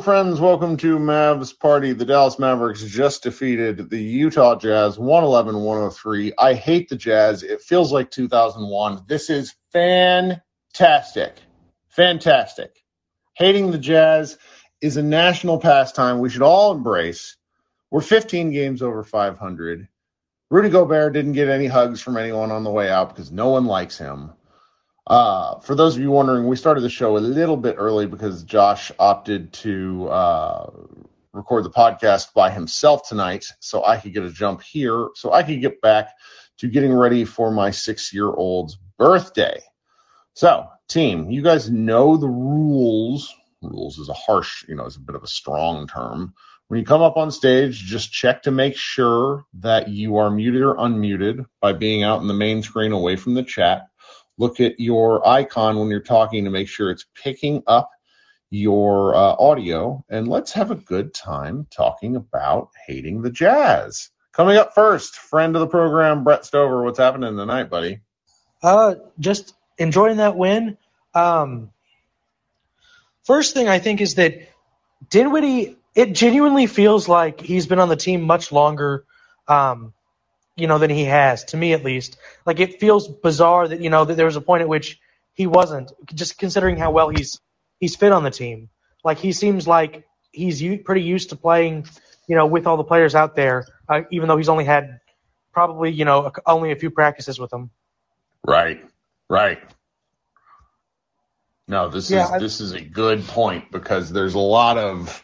Friends. Welcome to Mavs Party. The Dallas Mavericks just defeated the Utah Jazz 111 103. I hate the Jazz. It feels like 2001. This is fantastic. Fantastic. Hating the Jazz is a national pastime we should all embrace. We're 15 games over 500. Rudy Gobert didn't get any hugs from anyone on the way out because no one likes him. Uh, for those of you wondering, we started the show a little bit early because Josh opted to uh, record the podcast by himself tonight, so I could get a jump here, so I could get back to getting ready for my six year old's birthday. So, team, you guys know the rules. Rules is a harsh, you know, it's a bit of a strong term. When you come up on stage, just check to make sure that you are muted or unmuted by being out in the main screen away from the chat look at your icon when you're talking to make sure it's picking up your uh, audio. And let's have a good time talking about hating the Jazz. Coming up first, friend of the program, Brett Stover. What's happening tonight, buddy? Uh, just enjoying that win. Um, first thing I think is that Dinwiddie. It genuinely feels like he's been on the team much longer um, you know, than he has, to me at least. Like it feels bizarre that, you know, that there was a point at which he wasn't, just considering how well he's he's fit on the team. Like he seems like he's u- pretty used to playing, you know, with all the players out there, uh, even though he's only had probably, you know, only a few practices with them. Right, right. No, this yeah, is I, this is a good point because there's a lot of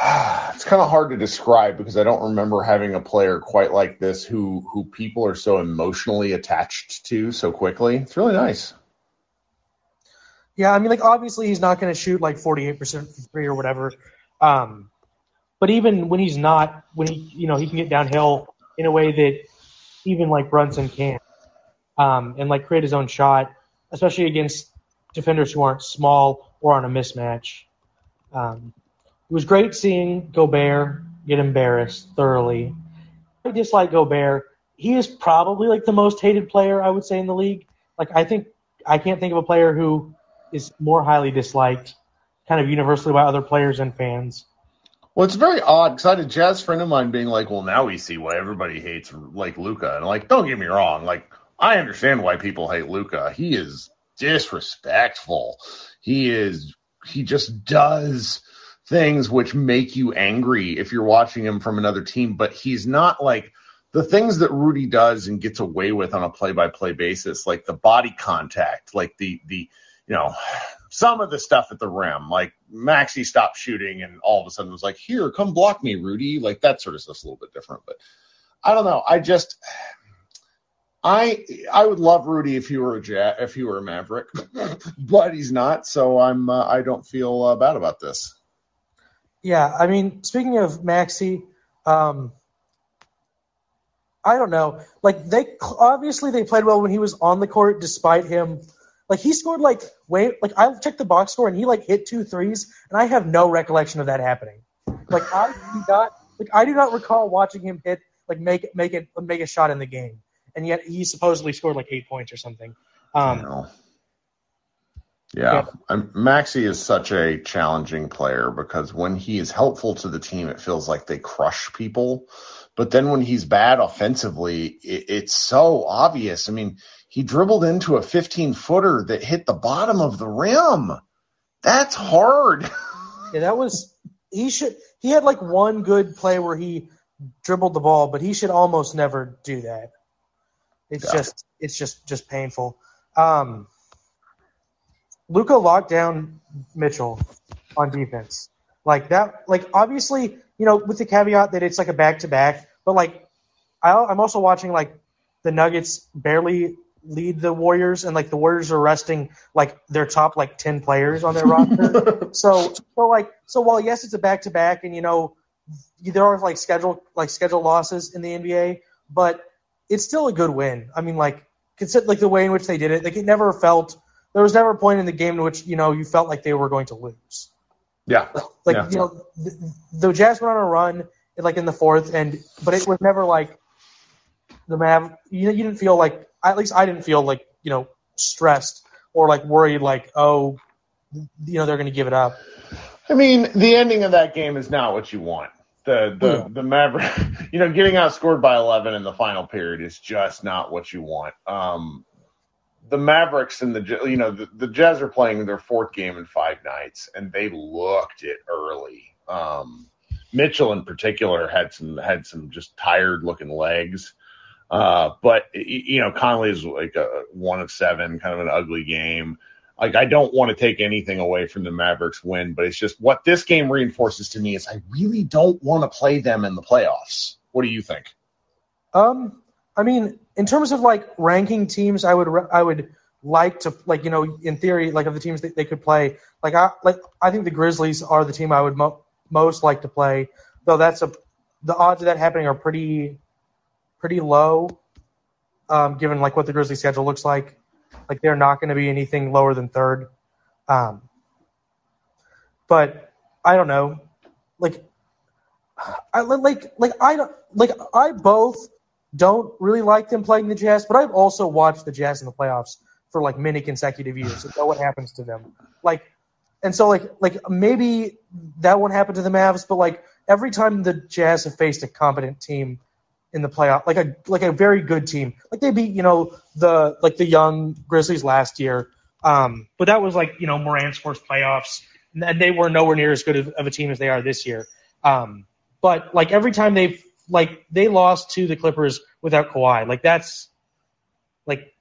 it's kind of hard to describe because I don't remember having a player quite like this who who people are so emotionally attached to so quickly. It's really nice. Yeah, I mean, like obviously he's not going to shoot like 48% from three or whatever. Um, but even when he's not, when he, you know, he can get downhill in a way that even like Brunson can, um, and like create his own shot, especially against defenders who aren't small or on a mismatch. Um, it was great seeing Gobert get embarrassed thoroughly. I dislike Gobert. He is probably like the most hated player I would say in the league. Like I think I can't think of a player who is more highly disliked, kind of universally by other players and fans. Well, it's very odd because I had a jazz friend of mine being like, "Well, now we see why everybody hates like Luka," and like, don't get me wrong, like I understand why people hate Luka. He is disrespectful. He is. He just does things which make you angry if you're watching him from another team, but he's not like the things that Rudy does and gets away with on a play by play basis, like the body contact, like the, the, you know, some of the stuff at the rim, like Maxi stopped shooting and all of a sudden was like, here, come block me, Rudy. Like that sort of stuff's a little bit different, but I don't know. I just, I I would love Rudy if he were a Jet, if he were a Maverick, but he's not. So I'm uh, I don't feel uh, bad about this. Yeah, I mean, speaking of Maxi, um, I don't know. Like they obviously they played well when he was on the court, despite him. Like he scored like wait, like I checked the box score and he like hit two threes, and I have no recollection of that happening. Like I do not like I do not recall watching him hit like make make it make a shot in the game, and yet he supposedly scored like eight points or something. Um, yeah, yeah. Maxi is such a challenging player because when he is helpful to the team, it feels like they crush people. But then when he's bad offensively, it, it's so obvious. I mean, he dribbled into a 15 footer that hit the bottom of the rim. That's hard. yeah, that was he should he had like one good play where he dribbled the ball, but he should almost never do that. It's yeah. just it's just just painful. Um, Luka locked down Mitchell on defense. Like that, like obviously, you know, with the caveat that it's like a back to back, but like I, I'm also watching like the Nuggets barely lead the Warriors, and like the Warriors are resting like their top like ten players on their roster. so, so like, so while yes, it's a back to back, and you know there are like schedule like schedule losses in the NBA, but it's still a good win. I mean, like consider like the way in which they did it, like it never felt there was never a point in the game in which you know you felt like they were going to lose. Yeah. Like yeah. you know, the, the Jazz went on a run like in the fourth, and but it was never like the Mav. You you didn't feel like at least I didn't feel like you know stressed or like worried like oh you know they're going to give it up. I mean, the ending of that game is not what you want. The the Yeah. the Maverick, you know, getting outscored by 11 in the final period is just not what you want. Um, the Mavericks and the you know the, the Jazz are playing their fourth game in five nights, and they looked it early. Um, Mitchell in particular had some had some just tired looking legs. Uh, but you know, Conley is like a one of seven, kind of an ugly game. Like I don't want to take anything away from the Mavericks win, but it's just what this game reinforces to me is I really don't want to play them in the playoffs. What do you think? Um, I mean, in terms of like ranking teams, I would I would like to like you know in theory like of the teams that they could play like I like I think the Grizzlies are the team I would mo- most like to play though that's a the odds of that happening are pretty pretty low um, given like what the Grizzlies schedule looks like. Like they're not going to be anything lower than third um, but I don't know. Like I like like I don't like I both don't really like them playing the Jazz, but I've also watched the Jazz in the playoffs for like many consecutive years and know what happens to them. Like, and so like like maybe that won't happen to the Mavs, but like every time the Jazz have faced a competent team in the playoff, like a like a very good team, like they beat you know the like the young Grizzlies last year, um, but that was like you know Morant's first playoffs, and they were nowhere near as good of, of a team as they are this year. Um, but like every time they've like they lost to the Clippers without Kawhi. Like that's like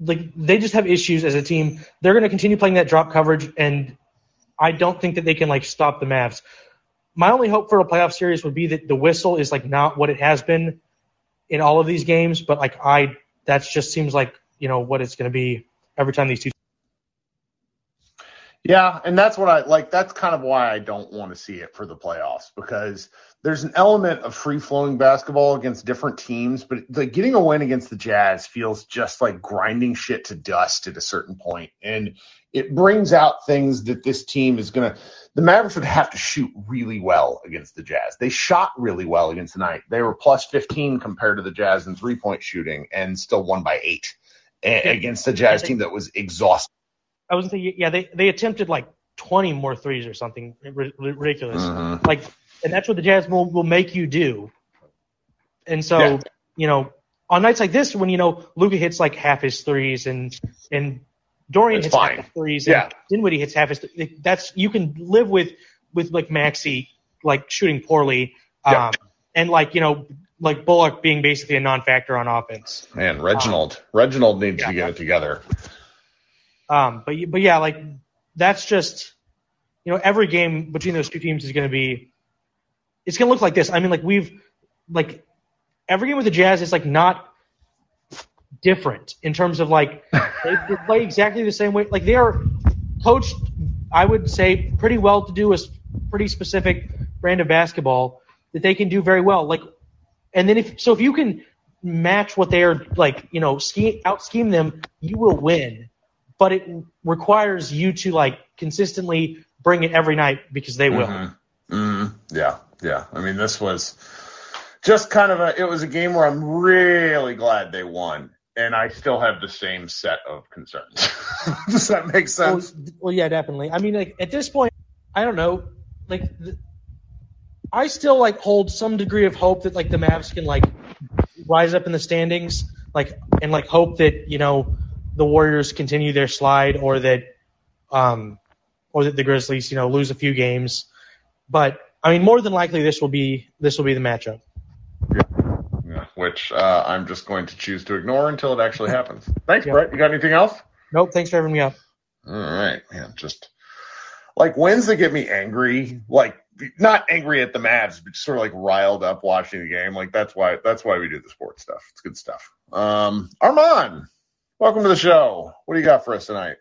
like they just have issues as a team. They're going to continue playing that drop coverage, and I don't think that they can like stop the Mavs. My only hope for a playoff series would be that the whistle is like not what it has been in all of these games, but like I that just seems like you know what it's going to be every time these two. Yeah, and that's what I like. That's kind of why I don't want to see it for the playoffs because there's an element of free flowing basketball against different teams, but like getting a win against the Jazz feels just like grinding shit to dust at a certain point. and it brings out things that this team is gonna. The Mavericks would have to shoot really well against the Jazz. They shot really well against the night. They were plus 15 compared to the Jazz in three point shooting, and still won by eight Yeah. against the Jazz team that was exhausted. I was gonna say yeah they they attempted like 20 more threes or something ri- ridiculous. Mhm. like and that's what the jazz will, will make you do and so Yeah. you know on nights like this when you know Luka hits like half his threes and and Dorian It's hits fine. half his threes Yeah. and Dinwiddie hits half his th- that's you can live with with like Maxi like shooting poorly um Yeah. and like you know like Bullock being basically a non-factor on offense Man, Reginald, Reginald needs yeah. to get it together. Um, but but yeah, like that's just you know every game between those two teams is going to be it's going to look like this. I mean, like we've like every game with the Jazz is like not different in terms of like they, play exactly the same way. Like they are coached, I would say, pretty well to do a pretty specific brand of basketball that they can do very well. Like, and then if so, if you can match what they are like, you know, scheme out scheme them, you will win. But it requires you to like consistently bring it every night because they will. Mm-hmm. Mhm. Yeah, yeah. I mean, this was just kind of a. It was a game where I'm really glad they won, and I still have the same set of concerns. Does that make Well, sense? well, yeah, definitely. I mean, like at this point, I don't know. Like, the, I still like hold some degree of hope that like the Mavs can like rise up in the standings, like and like hope that you know the Warriors continue their slide, or that um, or that the Grizzlies you know lose a few games. But I mean, more than likely, this will be this will be the matchup. Yeah, which uh, I'm just going to choose to ignore until it actually happens. Thanks, Yeah. Brett. You got anything else? Nope. Thanks for having me up. All right, man. Just like wins that get me angry, like not angry at the Mavs, but just sort of like riled up watching the game. Like that's why that's why we do the sports stuff. It's good stuff. Um, Armand, welcome to the show. What do you got for us tonight?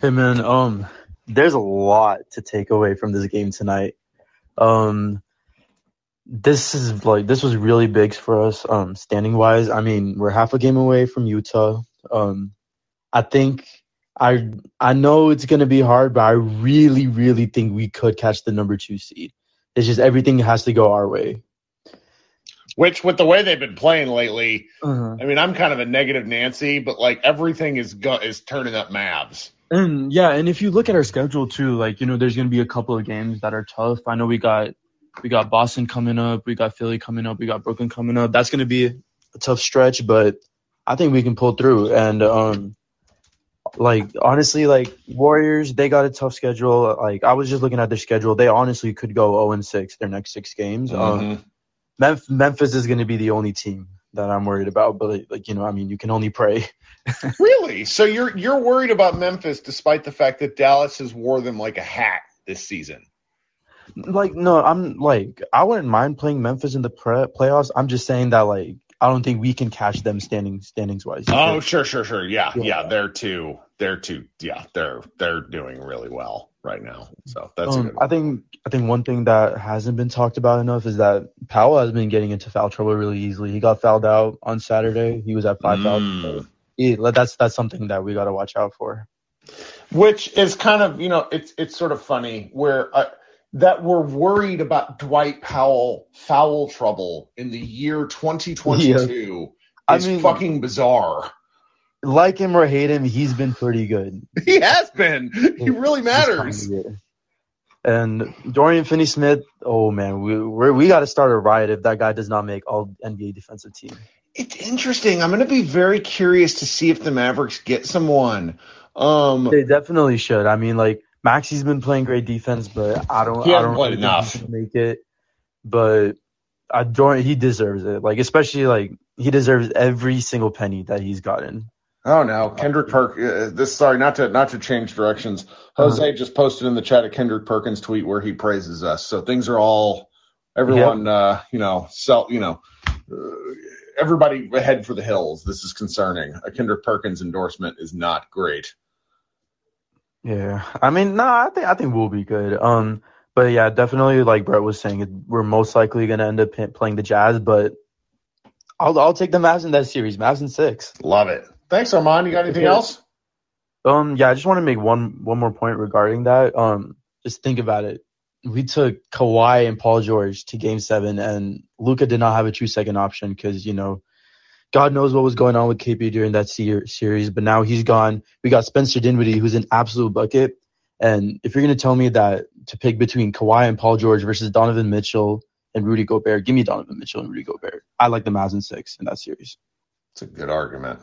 Hey man, um, there's a lot to take away from this game tonight. Um, this is like this was really big for us, um, standing wise. I mean, we're half a game away from Utah. Um, I think I I know it's gonna be hard, but I really, really think we could catch the number two seed. It's just everything has to go our way. Which, with the way they've been playing lately, Uh-huh. I mean, I'm kind of a negative Nancy, but like everything is go- is turning up Mavs. And yeah, and if you look at our schedule too, like you know, there's gonna be a couple of games that are tough. I know we got we got Boston coming up, we got Philly coming up, we got Brooklyn coming up. That's gonna be a tough stretch, but I think we can pull through. And um, like honestly, like Warriors, they got a tough schedule. Like I was just looking at their schedule, they honestly could go 0 and 6 their next six games. Um, Memphis, Memphis is gonna be the only team that I'm worried about, but like you know, I mean, you can only pray. Really? So you're you're worried about Memphis despite the fact that Dallas has wore them like a hat this season? Like no, I'm like I wouldn't mind playing Memphis in the pre- playoffs. I'm just saying that like I don't think we can catch them standing standings wise. Oh, sure, sure, sure. Yeah, Yeah. yeah. They're too. They're too. Yeah, they're they're doing really well right now. So that's Um, good. I think I think one thing that hasn't been talked about enough is that Powell has been getting into foul trouble really easily. He got fouled out on Saturday. He was at five fouls. Mm. He- that's that's something that we got to watch out for. Which is kind of you know it's it's sort of funny where uh, that we're worried about Dwight Powell foul trouble in the year 2022 I is mean- fucking bizarre. Like him or hate him, he's been pretty good. He has been. He really matters. And Dorian Finney-Smith, oh man, we we got to start a riot if that guy does not make all NBA defensive team. It's interesting. I'm going to be very curious to see if the Mavericks get someone. Um, They definitely should. I mean, like Maxi's been playing great defense, but I don't. He I hasn't don't played really enough. he make it. But I Dorian, he deserves it. Like especially like he deserves every single penny that he's gotten. Oh no, Kendrick Perk. Uh, this sorry, not to not to change directions. Jose just posted in the chat a Kendrick Perkins tweet where he praises us. So things are all everyone. Uh, you know, sell. You know, uh, everybody head for the hills. This is concerning. A Kendrick Perkins endorsement is not great. Yeah, I mean, no, I think I think we'll be good. Um, but yeah, definitely like Brett was saying, we're most likely gonna end up playing the Jazz, but I'll I'll take the Mavs in that series. Mavs in six. Love it. Thanks, Armand. You got anything Yeah. else? Um, yeah, I just want to make one one more point regarding that. Um, just think about it. We took Kawhi and Paul George to Game Seven, and Luka did not have a true second option because you know, God knows what was going on with KP during that se- series. But now he's gone. We got Spencer Dinwiddie, who's an absolute bucket. And if you're gonna tell me that to pick between Kawhi and Paul George versus Donovan Mitchell and Rudy Gobert, give me Donovan Mitchell and Rudy Gobert. I like the Mavs in six in that series. It's a good argument.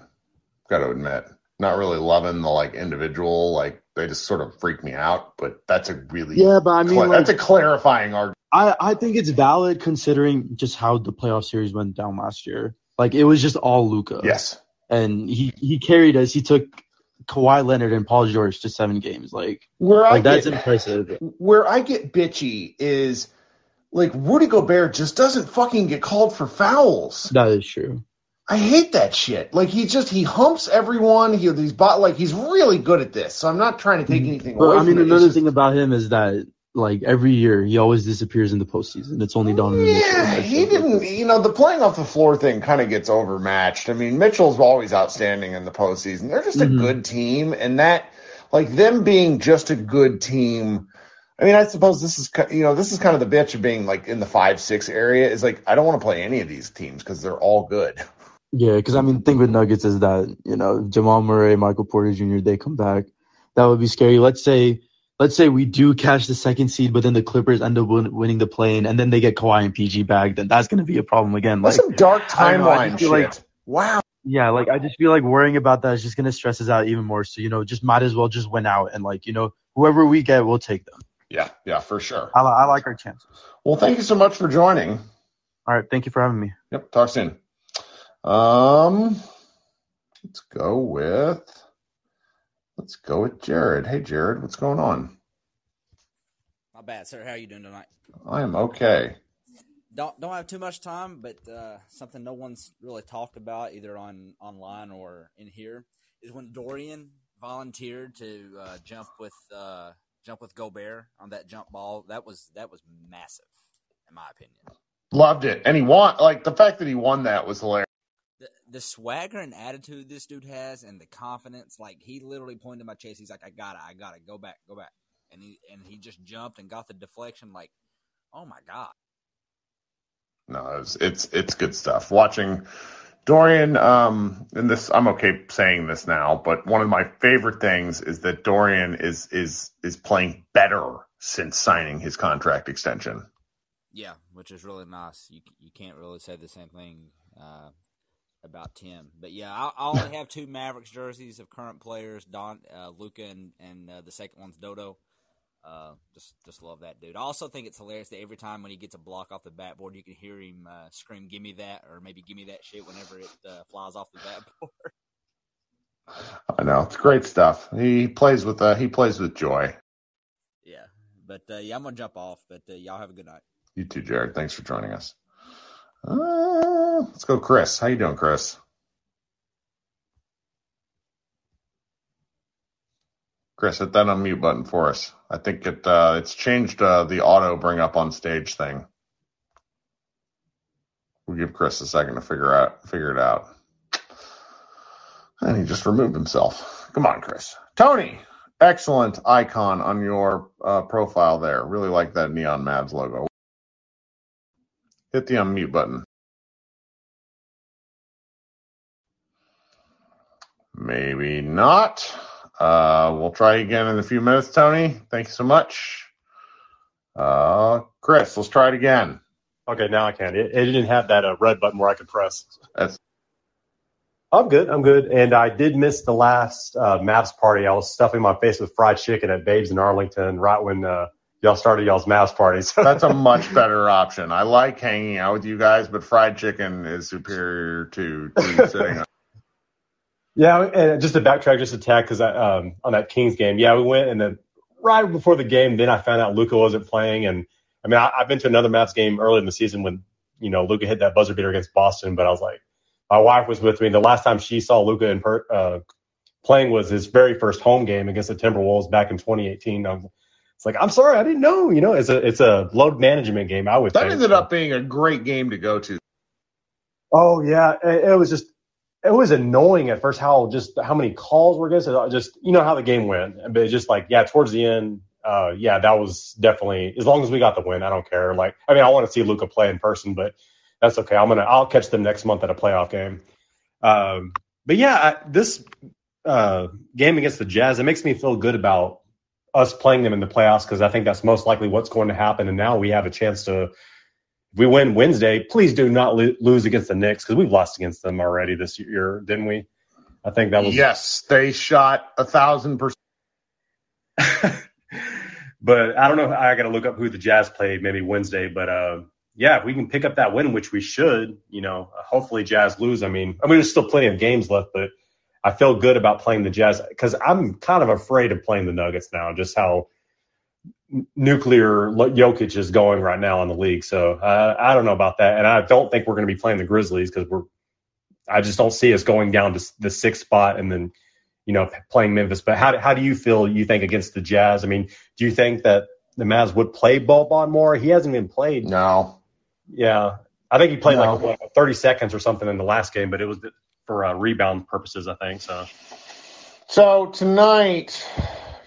Got to admit, not really loving the like individual. Like they just sort of freak me out. But that's a really Yeah, but I mean, cla- like, that's a clarifying argument. I, I think it's valid considering just how the playoff series went down last year. Like it was just all Luka. Yes. And he, he carried us. He took Kawhi Leonard and Paul George to seven games. Like Where I like that's get, impressive. where I get bitchy is like Rudy Gobert just doesn't fucking get called for fouls. That is true. I hate that shit. Like he just he humps everyone. He he's bought like he's really good at this. So I'm not trying to take anything But away I mean another thing about him is that like every year he always disappears in the postseason. It's only Mitchell. Yeah, he didn't. You know, the playing off the floor thing kind of gets overmatched. I mean, Mitchell's always outstanding in the postseason. They're just a Mhm. good team, and that, like them being just a good team. I mean, I suppose this is you know this is kind of the bitch of being like in the five six area is like I don't want to play any of these teams because they're all good. Yeah, because I mean, the thing with Nuggets is that you know Jamal Murray, Michael Porter Jr. They come back, that would be scary. Let's say, let's say we do catch the second seed, but then the Clippers end up win- winning the play-in, and then they get Kawhi and PG back. Then that's going to be a problem again. That's Like, some dark I don't know, I timeline shit. like- wow. yeah, like I just feel like worrying about that is just going to stress us out even more. So you know, just might as well just win out, and like you know, whoever we get, we'll take them. Yeah, yeah, for sure. I, I like our chances. Well, thank you so much for joining. All right, thank you for having me. Yep, talk soon. Um, let's go with let's go with Jared. Hey, Jared, what's going on? Not bad, sir. How are you doing tonight? I am okay. Don't don't have too much time, but uh, something no one's really talked about either on online or in here is when Dorian volunteered to uh, jump with uh, jump with Gobert on that jump ball. That was that was massive, in my opinion. Loved it, and he won. Like the fact that he won that was hilarious. The, the swagger and attitude this dude has, and the confidence, like he literally pointed to my chest. He's like, "I got it, I got it. Go back, go back," and he and he just jumped and got the deflection. Like, oh my god. No, it's it's it's good stuff. Watching Dorian, um, and this I'm okay saying this now, but one of my favorite things is that Dorian is is is playing better since signing his contract extension. Yeah, which is really nice. You you can't really say the same thing uh, about Tim, but yeah, I, I only have two Mavericks jerseys of current players, Don uh, Luka, and and uh, the second one's Dodo. Uh, just just love that dude. I also think it's hilarious that every time when he gets a block off the backboard, you can hear him uh, scream, "Give me that!" or maybe "Give me that shit" whenever it uh, flies off the backboard. I know it's great stuff. He plays with uh, he plays with joy. Yeah, but uh, yeah, I'm gonna jump off. But uh, y'all have a good night. You too, Jared. Thanks for joining us. Uh, let's go, Chris. How you doing, Chris? Chris, hit that unmute button for us. I think it uh, it's changed uh, the auto bring up on stage thing. We'll give Chris a second to figure out figure it out. And he just removed himself. Come on, Chris. Tony, excellent icon on your uh, profile there. Really like that neon Mavs logo. Hit the unmute button. Maybe not. Uh, we'll try again in a few minutes, Tony. Thank you so much. Uh, Chris, let's try it again. Okay, now I can. It, it didn't have that uh, red button where I could press. That's I'm good. I'm good. And I did miss the last uh, Mavs party. I was stuffing my face with fried chicken at Babes in Arlington right when uh, y'all started y'all's mass parties. that's a much better option. I like hanging out with you guys, but fried chicken is superior to, to sitting. Yeah, and just to backtrack just a tad, because um, on that Kings game, yeah, we went and then right before the game, then I found out Luka wasn't playing, and I mean, I, I've been to another Mavs game early in the season when you know Luka hit that buzzer beater against Boston, but I was like, my wife was with me. The last time she saw Luka in per, uh, playing was his very first home game against the Timberwolves back in 2018. Was, it's like I'm sorry, I didn't know. You know, it's a it's a load management game. I would. That think. ended up being a great game to go to. Oh yeah, it, it was just it was annoying at first how just how many calls were against it. Just you know how the game went, but it's just like yeah, towards the end, uh, yeah, that was definitely as long as we got the win, I don't care. Like I mean, I want to see Luka play in person, but that's okay. I'm gonna I'll catch them next month at a playoff game. Um, but yeah, I, this uh, game against the Jazz, it makes me feel good about us playing them in the playoffs because I think that's most likely what's going to happen. And now we have a chance to if we win Wednesday, please do not lo- lose against the Knicks because we've lost against them already this year, didn't we? I think that was. Yes, they shot a thousand percent. but I don't know. I got to look up who the Jazz played maybe Wednesday. But uh, yeah, if we can pick up that win, which we should, you know, hopefully Jazz lose. I mean, I mean, there's still plenty of games left, but I feel good about playing the Jazz because I'm kind of afraid of playing the Nuggets now, just how nuclear Jokic is going right now in the league. So uh, I don't know about that, and I don't think we're going to be playing the Grizzlies because we're. I just don't see us going down to the sixth spot and then, you know, playing Memphis. But how how do you feel? You think against the Jazz? I mean, do you think that the Mavs would play Boban more? He hasn't been played. No. Yeah, I think he played no. like what, 30 seconds or something in the last game, but it was for uh, rebound purposes, I think. So. So tonight,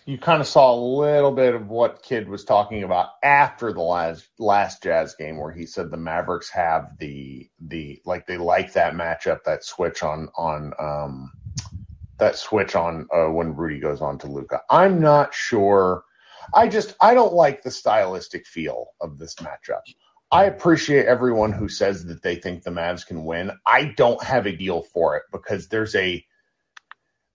you kind of saw a little bit of what Kidd was talking about after the last last Jazz game, where he said the Mavericks have the the like they like that matchup, that switch on on um that switch on uh, when Rudy goes on to Luka. I'm not sure. I just I don't like the stylistic feel of this matchup. I appreciate everyone who says that they think the Mavs can win. I don't have a deal for it because there's a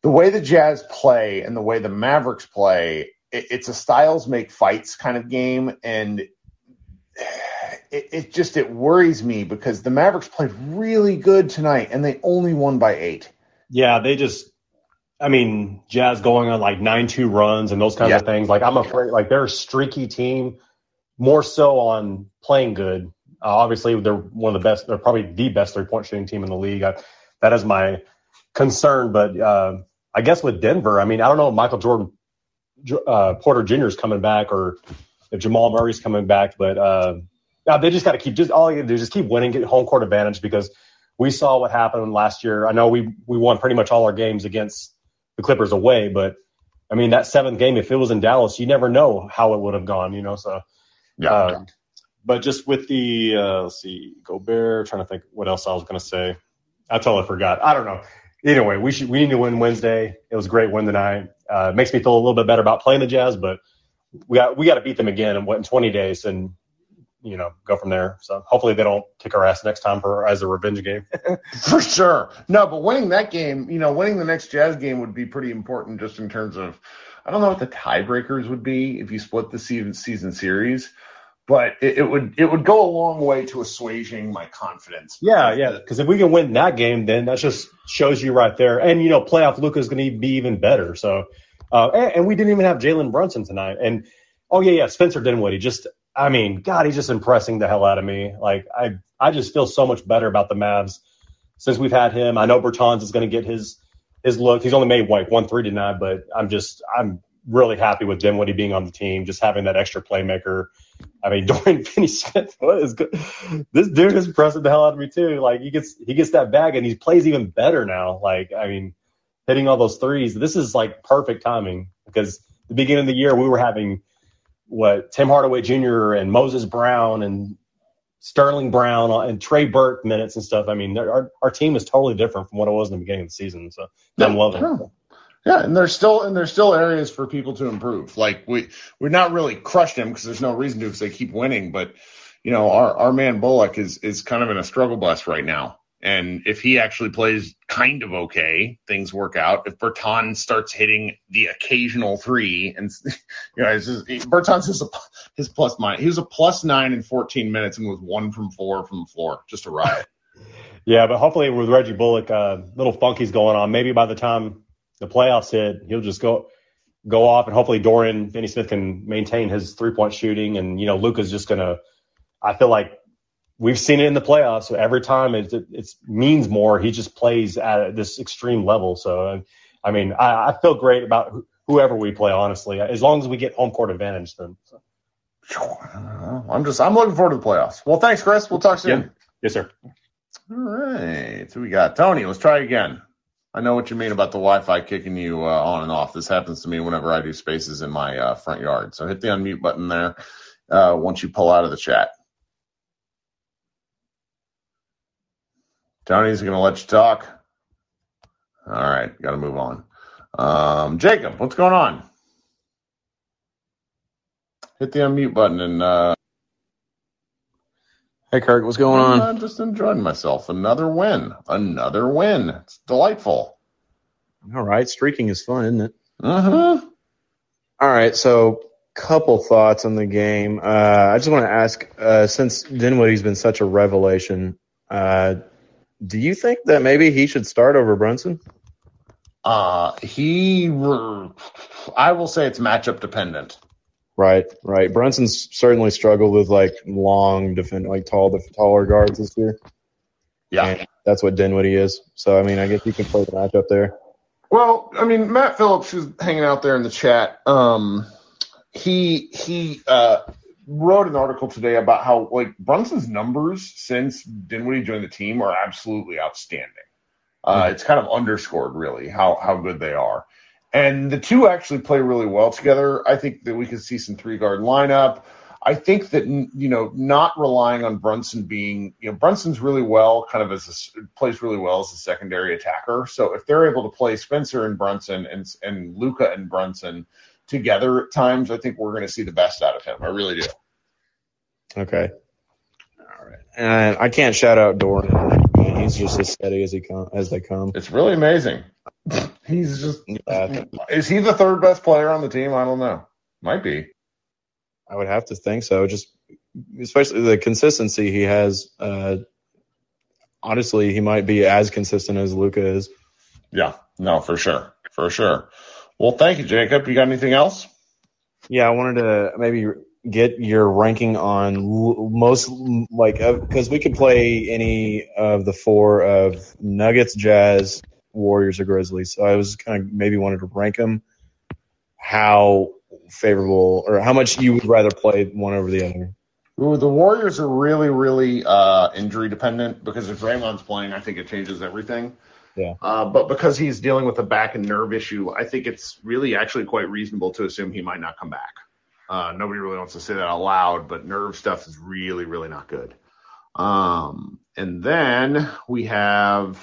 the way the Jazz play and the way the Mavericks play, it, it's a styles make fights kind of game, and it, it just it worries me because the Mavericks played really good tonight and they only won by eight. Yeah, they just I mean, Jazz going on like nine two runs and those kinds yeah. of things. Like I'm afraid like they're a streaky team, more so on playing good. Uh, obviously, they're one of the best. They're probably the best three point shooting team in the league. I, that is my concern. But uh, I guess with Denver, I mean, I don't know if Michael Jordan uh, Porter Jr. is coming back or if Jamal Murray's coming back, but uh, they just got to keep just all you do is just keep winning, get home court advantage because we saw what happened last year. I know we we won pretty much all our games against the Clippers away, but I mean that seventh game, if it was in Dallas, you never know how it would have gone, you know. So yeah. Uh, but just with the uh, let's see, Gobert, trying to think what else I was going to say. I totally forgot. I don't know. Anyway, we should we need to win Wednesday. It was a great win tonight. Uh, it makes me feel a little bit better about playing the Jazz, but we got we got to beat them again in what in 20 days and you know go from there. So hopefully they don't kick our ass next time for as a revenge game. For sure. No, but winning that game, you know, winning the next Jazz game would be pretty important just in terms of, I don't know what the tiebreakers would be if you split the season, season series, but it, it would it would go a long way to assuaging my confidence. yeah, yeah. Because if we can win that game, then that just shows you right there. And you know, playoff Luka is going to be even better. So, uh, and, and we didn't even have Jalen Brunson tonight. And oh yeah, yeah, Spencer Dinwiddie. Just, I mean, God, he's just impressing the hell out of me. Like I, I just feel so much better about the Mavs since we've had him. I know Bertans is going to get his his look. He's only made like one three tonight, but I'm just I'm really happy with Dinwiddie being on the team, just having that extra playmaker. I mean, Dorian Finney-Smith is good. This dude is impressing the hell out of me too. Like he gets he gets that bag and he plays even better now. Like I mean, hitting all those threes. This is like perfect timing because the beginning of the year we were having what Tim Hardaway Jr. and Moses Brown and Sterling Brown and Trey Burke minutes and stuff. I mean, our our team is totally different from what it was in the beginning of the season. So I'm loving it. Yeah, and there's still and there's still areas for people to improve. Like we we're not really crushed him because there's no reason to because they keep winning. But you know, our our man Bullock is is kind of in a struggle bus right now. And if he actually plays kind of okay, things work out. If Bertans starts hitting the occasional three, and you know, it's just, Bertans is a his plus nine. He was a plus nine in 14 minutes and was one from four from the floor, just a riot. Yeah, but hopefully with Reggie Bullock, uh, little funky's going on. Maybe by the time the playoffs hit, he'll just go go off, and hopefully Dorian Finney-Smith can maintain his three point shooting, and you know Luka's just gonna. I feel like we've seen it in the playoffs. So every time it, it, it means more. He just plays at this extreme level. So I mean, I, I feel great about wh- whoever we play. Honestly, as long as we get home court advantage, then. So. I'm just I'm looking forward to the playoffs. Well, thanks, Chris. We'll talk soon. Yeah. Yes, sir. All right. So we got Tony. Let's try again. I know what you mean about the Wi-Fi kicking you uh, on and off. This happens to me whenever I do spaces in my uh, front yard. So hit the unmute button there uh, once you pull out of the chat. Tony's going to let you talk. All right. Got to move on. Um, Jacob, what's going on? Hit the unmute button and uh, Hey, Kirk, what's going on? I'm just enjoying myself. Another win. Another win. It's delightful. All right, streaking is fun, isn't it? Mm-hmm. All right, so couple thoughts on the game. Uh, I just want to ask, uh, since Dinwiddie's been such a revelation, uh, do you think that maybe he should start over Brunson? Uh, he, I will say it's matchup dependent. Right, right. Brunson's certainly struggled with like long defend, like tall, taller guards this year. Yeah. And that's what Dinwiddie is. So I mean, I guess you can play the matchup there. Well, I mean, Matt Phillips, who's hanging out there in the chat, um, he he uh, wrote an article today about how like Brunson's numbers since Dinwiddie joined the team are absolutely outstanding. Uh, It's kind of underscored really how how good they are, and the two actually play really well together. I think that we could see some three guard lineup. I think that you know not relying on Brunson being you know Brunson's really well kind of as a, plays really well as a secondary attacker. So if they're able to play Spencer and Brunson and and Luka and Brunson together at times, I think we're going to see the best out of him. I really do. Okay. All right. And I can't shout out Dorian. He's just as steady as he come as they come. It's really amazing. He's just Yeah, is he the third best player on the team? I don't know. Might be. I would have to think so. Just especially the consistency he has. Uh, honestly, he might be as consistent as Luka is. Yeah. No, for sure. For sure. Well, thank you, Jacob. You got anything else? Yeah, I wanted to maybe get your ranking on most like because we could play any of the four of Nuggets, Jazz, Warriors, or Grizzlies. So I was kind of maybe wanted to rank them. How favorable or how much you would rather play one over the other? Ooh, the Warriors are really, really uh, injury dependent because if Draymond's playing, I think it changes everything. Yeah. Uh, but because he's dealing with a back and nerve issue, I think it's really actually quite reasonable to assume he might not come back. Uh, nobody really wants to say that out loud, but nerve stuff is really, really not good. Um, and then we have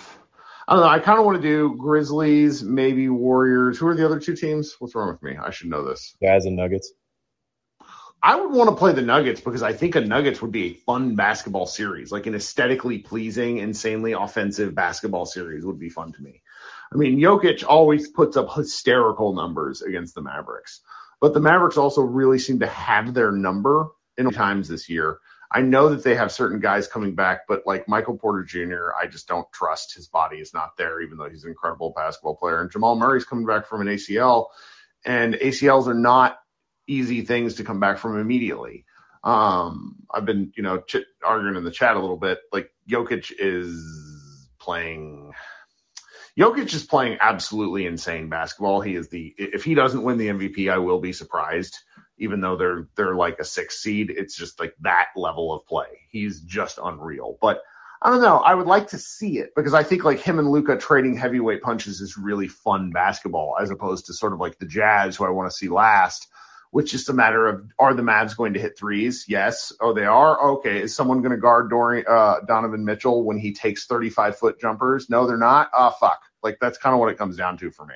I don't know. I kind of want to do Grizzlies, maybe Warriors. Who are the other two teams? What's wrong with me? I should know this. Jazz and Nuggets. I would want to play the Nuggets because I think a Nuggets would be a fun basketball series, like an aesthetically pleasing, insanely offensive basketball series would be fun to me. I mean, Jokic always puts up hysterical numbers against the Mavericks, but the Mavericks also really seem to have their number in times this year. I know that they have certain guys coming back, but like Michael Porter Jr., I just don't trust his body is not there, even though he's an incredible basketball player. And Jamal Murray's coming back from an ACL, and ACLs are not easy things to come back from immediately. Um, I've been, you know, ch- arguing in the chat a little bit. Like Jokic is playing. Jokic is playing absolutely insane basketball. He is the if he doesn't win the MVP, I will be surprised even though they're they're like a six seed. It's just like that level of play. He's just unreal. But I don't know. I would like to see it because I think like him and Luka trading heavyweight punches is really fun basketball as opposed to sort of like the Jazz who I want to see last, which is a matter of are the Mavs going to hit threes? Yes. Oh, they are. Okay. Is someone going to guard Dorian, uh, Donovan Mitchell when he takes 35 foot jumpers? No, they're not. Ah, oh, fuck. Like that's kind of what it comes down to for me.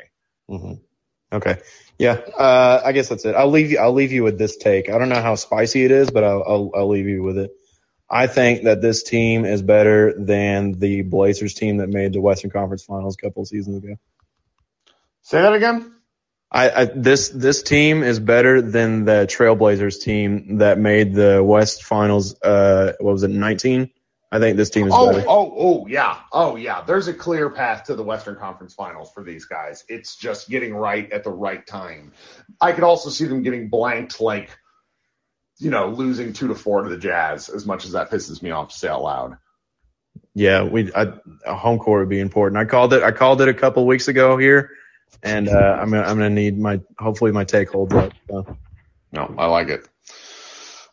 Mm-hmm. Okay. Yeah. Uh, I guess that's it. I'll leave you. I'll leave you with this take. I don't know how spicy it is, but I'll, I'll, I'll leave you with it. I think that this team is better than the Blazers team that made the Western Conference Finals a couple seasons ago. Say that again. I, I this this team is better than the Trailblazers team that made the West Finals. Uh, what was it, 19? I think this team is oh, better. Oh, oh, yeah. Oh, yeah. There's a clear path to the Western Conference Finals for these guys. It's just getting right at the right time. I could also see them getting blanked, like, you know, losing two to four to the Jazz. As much as that pisses me off to say out loud. Yeah, we I, a home court would be important. I called it. I called it a couple weeks ago here, and uh, I'm gonna, I'm gonna need my hopefully my take holds up. So. No, I like it.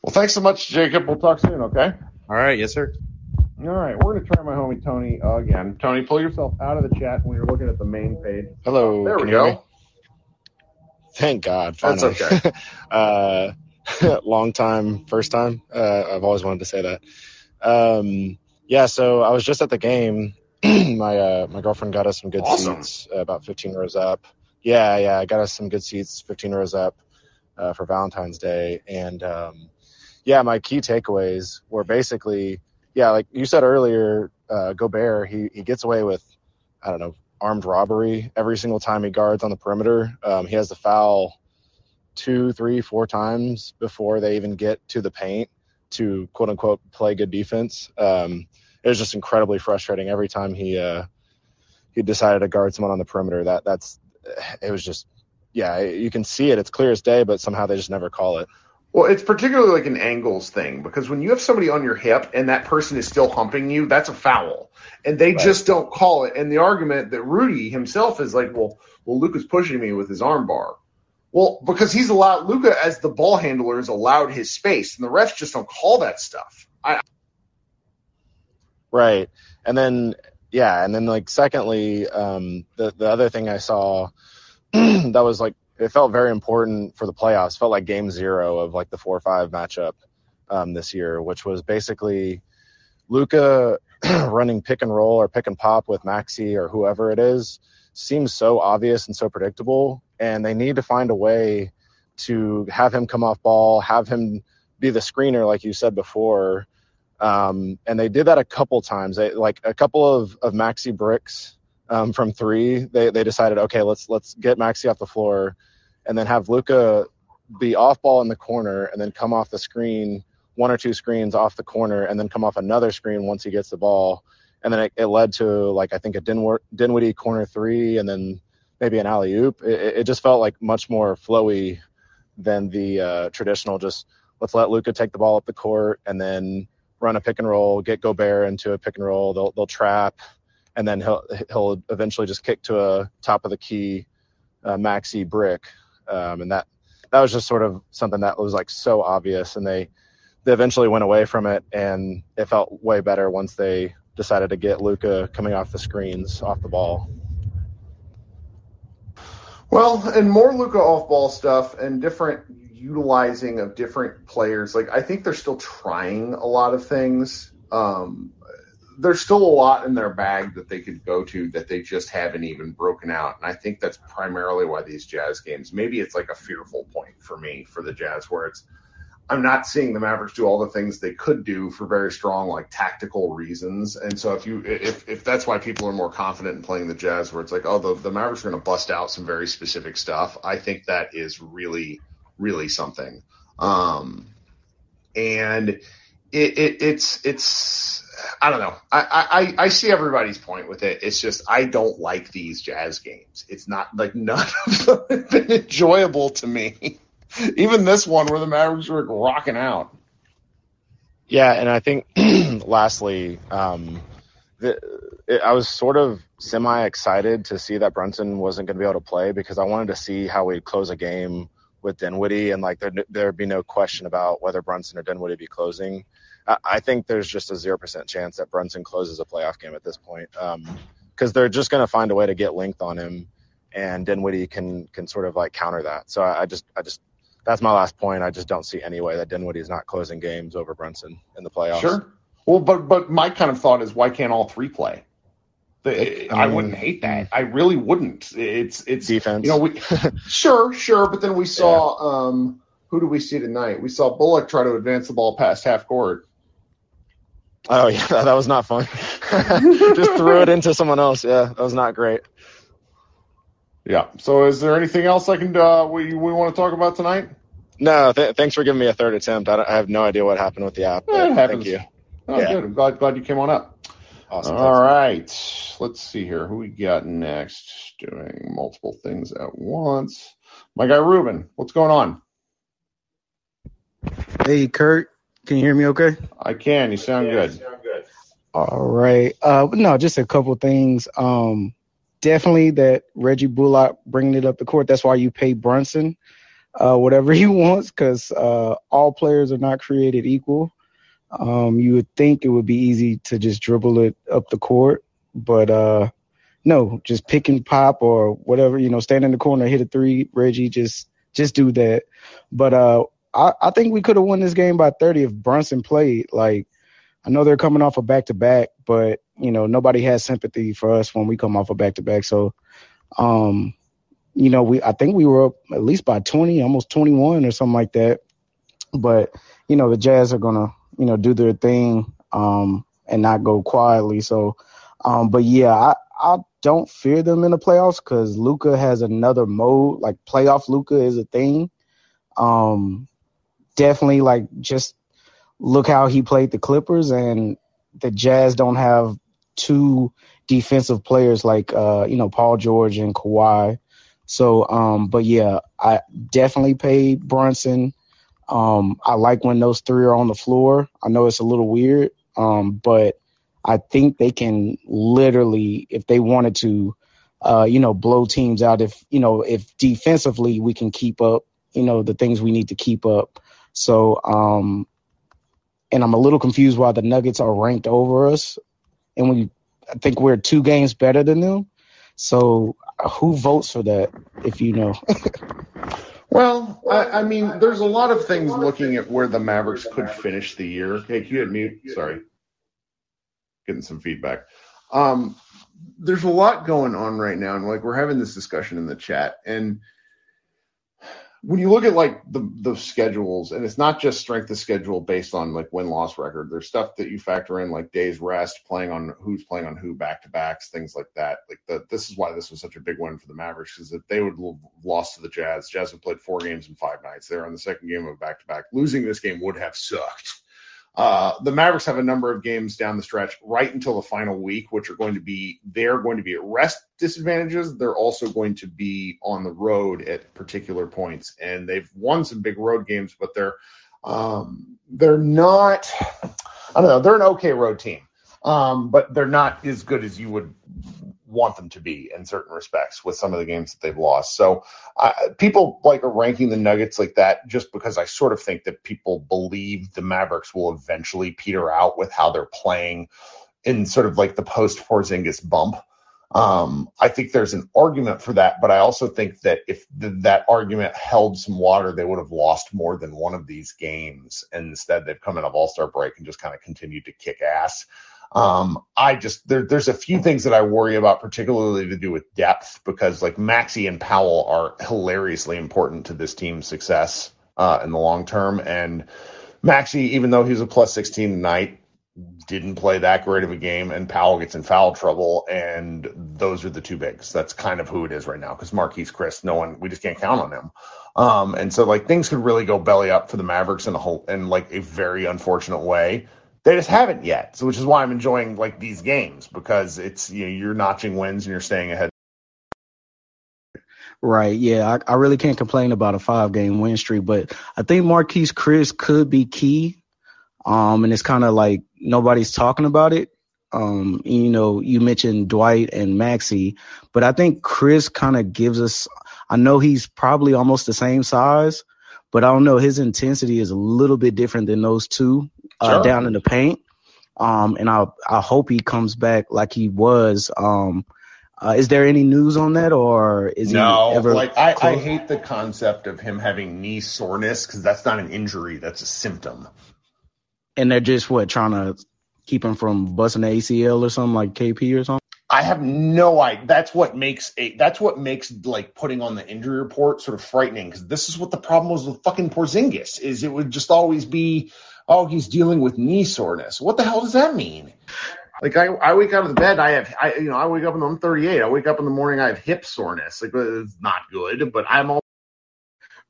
Well, thanks so much, Jacob. We'll talk soon. Okay. All right. Yes, sir. All right, we're going to try my homie Tony uh, again. Tony, pull yourself out of the chat when you're looking at the main page. Hello. There we go. Thank God. Finally. That's okay. uh, long time, first time. Uh, I've always wanted to say that. Um, yeah, so I was just at the game. my uh, my girlfriend got us some good awesome. seats, uh, about 15 rows up. Yeah, yeah, I got us some good seats, 15 rows up uh, for Valentine's Day, and um, yeah, my key takeaways were basically yeah, like you said earlier, uh, Gobert, he, he gets away with, I don't know, armed robbery every single time he guards on the perimeter. Um, he has the foul two, three, four times before they even get to the paint to quote unquote play good defense. Um, it was just incredibly frustrating every time he uh, he decided to guard someone on the perimeter. That that's it was just yeah, you can see it. It's clear as day, but somehow they just never call it. Well, it's particularly like an angles thing because when you have somebody on your hip and that person is still humping you, that's a foul. And they right. just don't call it. And the argument that Rudy himself is like, well, well, Luka's pushing me with his armbar. Well, because he's allowed Luca as the ball handler is allowed his space, and the refs just don't call that stuff. I, right. And then yeah, and then like secondly, um, the the other thing I saw that was like it felt very important for the playoffs. Felt like game zero of like the four or five matchup um, this year, which was basically Luka running pick and roll or pick and pop with Maxi or whoever it is seems so obvious and so predictable. And they need to find a way to have him come off ball, have him be the screener, like you said before. Um, and they did that a couple times. They, like a couple of, of Maxi bricks um, from three. They, they decided, okay, let's let's get Maxi off the floor and then have Luka be off ball in the corner and then come off the screen, one or two screens off the corner, and then come off another screen once he gets the ball. And then it, it led to like I think a Dinw- Dinwiddie corner three, and then maybe an alley oop. It, it, just felt like much more flowy than the uh, traditional. Just let's let Luka take the ball up the court and then run a pick and roll, get Gobert into a pick and roll. They'll they'll trap, and then he'll he'll eventually just kick to a top of the key uh, maxi brick um, and that that was just sort of something that was like so obvious, and they they eventually went away from it, and it felt way better once they decided to get Luka coming off the screens, off the ball. Well, and more Luka off ball stuff and different utilizing of different players. Like I think they're still trying a lot of things. Um, there's still a lot in their bag that they could go to that they just haven't even broken out. And I think that's primarily why these Jazz games, maybe it's like a fearful point for me for the Jazz, where it's, I'm not seeing the Mavericks do all the things they could do for very strong like tactical reasons. And so if you if if that's why people are more confident in playing the Jazz, where it's like, oh, the, the Mavericks are going to bust out some very specific stuff. I think that is really really something. Um, and it, it it's it's I don't know. I, I I see everybody's point with it. It's just I don't like these Jazz games. It's not like none of them have been enjoyable to me. Even this one where the Mavericks were rocking out. Yeah, and I think lastly, um, the, it, I was sort of semi excited to see that Brunson wasn't going to be able to play because I wanted to see how we'd close a game with Dinwiddie, and like there there'd be no question about whether Brunson or Dinwiddie be closing. I, I think there's just a zero percent chance that Brunson closes a playoff game at this point, because um, they're just going to find a way to get length on him, and Dinwiddie can can sort of like counter that. So I, I just I just that's my last point. I just don't see any way that Dinwiddie is not closing games over Brunson in the playoffs. Sure. Well, but but my kind of thought is why can't all three play? The, I, mean, I wouldn't hate that. I really wouldn't. It's it's defense. You know, we sure, sure, but then we saw yeah. um who do we see tonight? We saw Bullock try to advance the ball past half court. Oh yeah, that was not fun. Just threw it into someone else. Yeah, that was not great. Yeah. So is there anything else I can uh, we we want to talk about tonight? No. Th- thanks for giving me a third attempt. I, I, have no idea what happened with the app. Yeah, thank you. Oh, yeah. good. I'm glad glad you came on up. Awesome. All right. Let's see here. Who we got next? Doing multiple things at once. My guy Ruben. What's going on? Hey, Kirk. Can you hear me okay? I can. You sound yeah, good. You sound good. All right. Uh, no, just a couple things. Um, definitely that Reggie Bullock bringing it up the court. That's why you pay Brunson uh, whatever he wants because uh, all players are not created equal. Um, you would think it would be easy to just dribble it up the court, but uh, no, just pick and pop or whatever. You know, stand in the corner, hit a three. Reggie, just just do that. But uh, I, I think we could have won this game by 30 if Brunson played. Like, I know they're coming off a back to back, but you know nobody has sympathy for us when we come off a back to back. So, um, you know, we I think we were up at least by 20, almost 21 or something like that. But you know, the Jazz are gonna you know, do their thing um, and not go quietly. So, um, but yeah, I, I don't fear them in the playoffs because Luka has another mode. Like playoff Luka is a thing. Um, definitely, like just look how he played the Clippers, and the Jazz don't have two defensive players like uh, you know Paul George and Kawhi. So, um, but yeah, I definitely paid Brunson. Um, I like when those three are on the floor. I know it's a little weird, um, but I think they can literally, if they wanted to, uh, you know, blow teams out. If you know, if defensively we can keep up, you know, the things we need to keep up. So, um, and I'm a little confused why the Nuggets are ranked over us, and we, I think we're two games better than them. So, who votes for that? If you know. Well, I, I, mean, there's a lot of things looking at where the Mavericks could finish the year. Hey, can you hit mute? Sorry. Getting some feedback. Um, there's a lot going on right now, and like we're having this discussion in the chat, and when you look at like the the schedules, and it's not just strength of schedule based on like win loss record. There's stuff that you factor in like days rest, playing on who's playing on who back to backs, things like that. Like the, this is why this was such a big win for the Mavericks is that they would have lost to the Jazz. Jazz have played four games in five nights. They're on the second game of back to back. Losing this game would have sucked. Uh, the Mavericks have a number of games down the stretch right until the final week, which are going to be they're going to be at rest disadvantages. They're also going to be on the road at particular points, and they've won some big road games, but they're um, they're not. I don't know. They're an okay road team, um, but they're not as good as you would want them to be in certain respects with some of the games that they've lost. So uh, people like are ranking the Nuggets like that just because I sort of think that people believe the Mavericks will eventually peter out with how they're playing in sort of like the post Porzingis bump. Um, I think there's an argument for that, but I also think that if the, that argument held some water, they would have lost more than one of these games. And instead, they've come in of All Star break and just kind of continued to kick ass. Um, I just there, there's a few things that I worry about, particularly to do with depth, because like Maxi and Powell are hilariously important to this team's success uh, in the long term. And Maxi, even though he's a plus 16 tonight, didn't play that great of a game, and Powell gets in foul trouble, and those are the two bigs. That's kind of who it is right now because Marquese Chriss, no one, we just can't count on him. Um, and so like things could really go belly up for the Mavericks in a whole in like a very unfortunate way. They just haven't yet, so which is why I'm enjoying like these games because it's you know you're notching wins and you're staying ahead. Right. Yeah. I, I really can't complain about a five game win streak, but I think Marquese Chriss could be key. Um, and it's kind of like nobody's talking about it. Um, you know, you mentioned Dwight and Maxi, but I think Chriss kind of gives us, I know he's probably almost the same size, but I don't know. His intensity is a little bit different than those two uh, Sure. down in the paint. Um, and I, I hope he comes back like he was. Um, uh, is there any news on that or is no, he ever like I, I hate the concept of him having knee soreness because that's not an injury, that's a symptom. and they're just what trying to keep him from busting the ACL or something like KP or something. I have no idea. That's what makes a that's what makes like putting on the injury report sort of frightening because this is what the problem was with fucking Porzingis is it would just always be oh he's dealing with knee soreness. What the hell does that mean? Like I, I wake out of the bed, I have I you know I wake up and I'm 38. I wake up in the morning, I have hip soreness. Like it's not good, but I'm all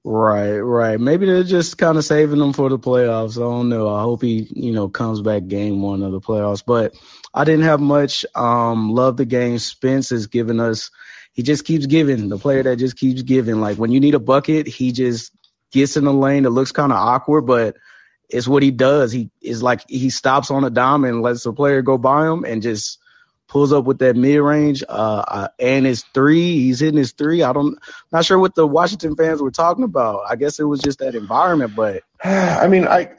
Right, right. Maybe they're just kind of saving him for the playoffs. I don't know. I hope he, you know, comes back game one of the playoffs. But I didn't have much. Um, love the game. Spence is giving us. He just keeps giving. The player that just keeps giving. Like when you need a bucket, he just gets in the lane. It looks kind of awkward, but it's what he does. He is like he stops on a dime and lets the player go by him and just pulls up with that mid range. Uh, uh, and his three, he's hitting his three. I don't, not sure what the Washington fans were talking about. I guess it was just that environment, but I mean, I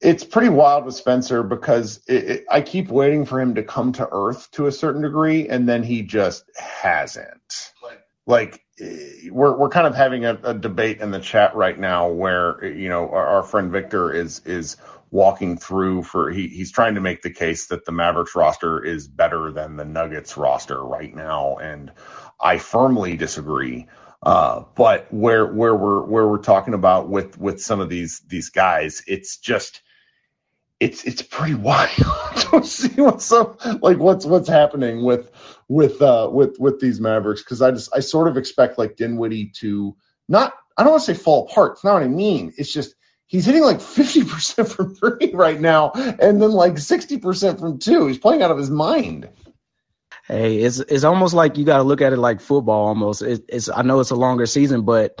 it's pretty wild with Spencer because it, it, I keep waiting for him to come to earth to a certain degree, and then he just hasn't. Like eh, we're we're kind of having a, a debate in the chat right now where you know our, our friend Victor is is walking through for he he's trying to make the case that the Mavericks roster is better than the Nuggets roster right now, and I firmly disagree. Uh, but where where we're where we're talking about with with some of these these guys, it's just it's it's pretty wild to see what's up like what's what's happening with with uh with with these Mavericks because I just I sort of expect like Dinwiddie to not I don't want to say fall apart. It's not what I mean. It's just he's hitting like 50% from three right now and then like 60% from two. He's playing out of his mind. hey, it's it's almost like you got to look at it like football. Almost, it, it's I know it's a longer season, but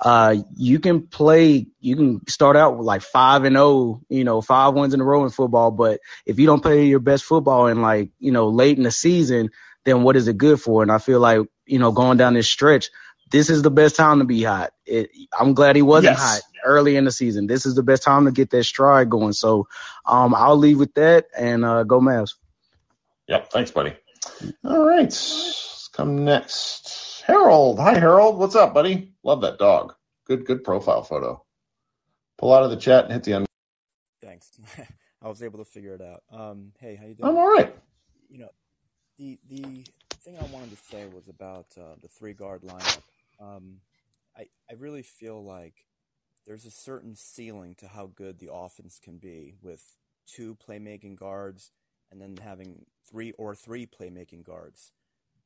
uh, you can play, you can start out with like five and zero, you know, five wins in a row in football. But if you don't play your best football in like you know late in the season, then what is it good for? And I feel like you know going down this stretch, this is the best time to be hot. It, I'm glad he wasn't Yes. hot early in the season. This is the best time to get that stride going. So um, I'll leave with that and uh, go Mavs. Yep. Thanks, buddy. All right. Let's come next. Harold. Hi, Harold. What's up, buddy? Love that dog. Good, good profile photo. Pull out of the chat and hit the un. Thanks. I was able to figure it out. Um, hey, how you doing? I'm all right. You know, the the thing I wanted to say was about uh, the three guard lineup. Um, I I really feel like there's a certain ceiling to how good the offense can be with two playmaking guards and then having three or three playmaking guards.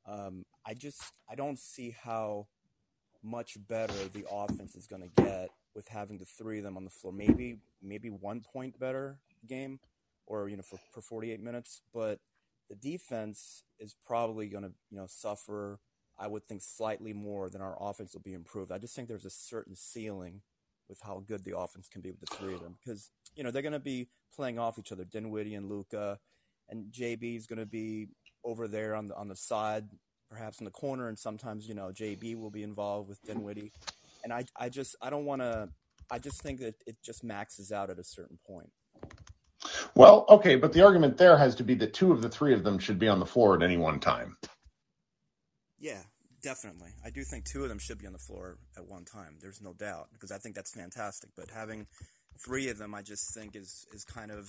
Um, I just I don't see how much better the offense is going to get with having the three of them on the floor. Maybe maybe one point better game, or you know for for 48 minutes. But the defense is probably going to you know suffer. I would think slightly more than our offense will be improved. I just think there's a certain ceiling with how good the offense can be with the three of them because you know they're going to be playing off each other. Dinwiddie and Luka, and JB is going to be over there on the on the side, perhaps in the corner, and sometimes you know JB will be involved with Dinwiddie. And I I just I don't want to. I just think that it just maxes out at a certain point. Well, okay, but the argument there has to be that two of the three of them should be on the floor at any one time. Yeah, definitely. I do think two of them should be on the floor at one time. There's no doubt because I think that's fantastic. But having three of them, I just think is is kind of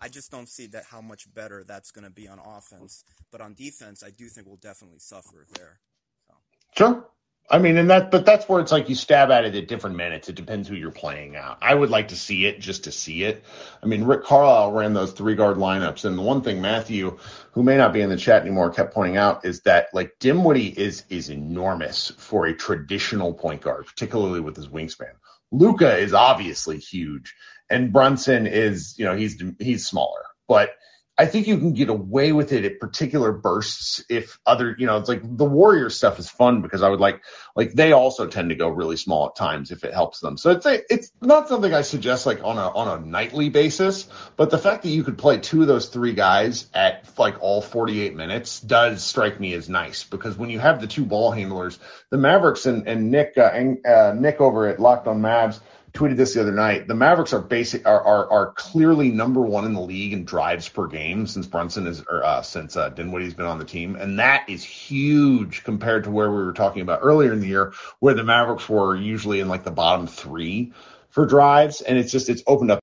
I just don't see that how much better that's going to be on offense. But on defense, I do think we'll definitely suffer there. So. Sure. I mean, and that, but that's where it's like you stab at it at different minutes. It depends who you're playing out. I would like to see it just to see it. I mean, Rick Carlisle ran those three guard lineups, and the one thing Matthew, who may not be in the chat anymore, kept pointing out is that like Dinwiddie is is enormous for a traditional point guard, particularly with his wingspan. Luka is obviously huge, and Brunson is, you know, he's he's smaller, but I think you can get away with it at particular bursts if other, you know, it's like the Warrior stuff is fun because I would like, like they also tend to go really small at times if it helps them. So it's a, it's not something I suggest like on a on a nightly basis, but the fact that you could play two of those three guys at like all 48 minutes does strike me as nice because when you have the two ball handlers, the Mavericks and and Nick uh, and, uh, Nick over at Locked On Mavs tweeted this the other night. The Mavericks are basic are are, are clearly number one in the league in drives per game since Brunson is or uh, since uh, Dinwiddie's been on the team, and that is huge compared to where we were talking about earlier in the year, where the Mavericks were usually in like the bottom three for drives, and it's just it's opened up.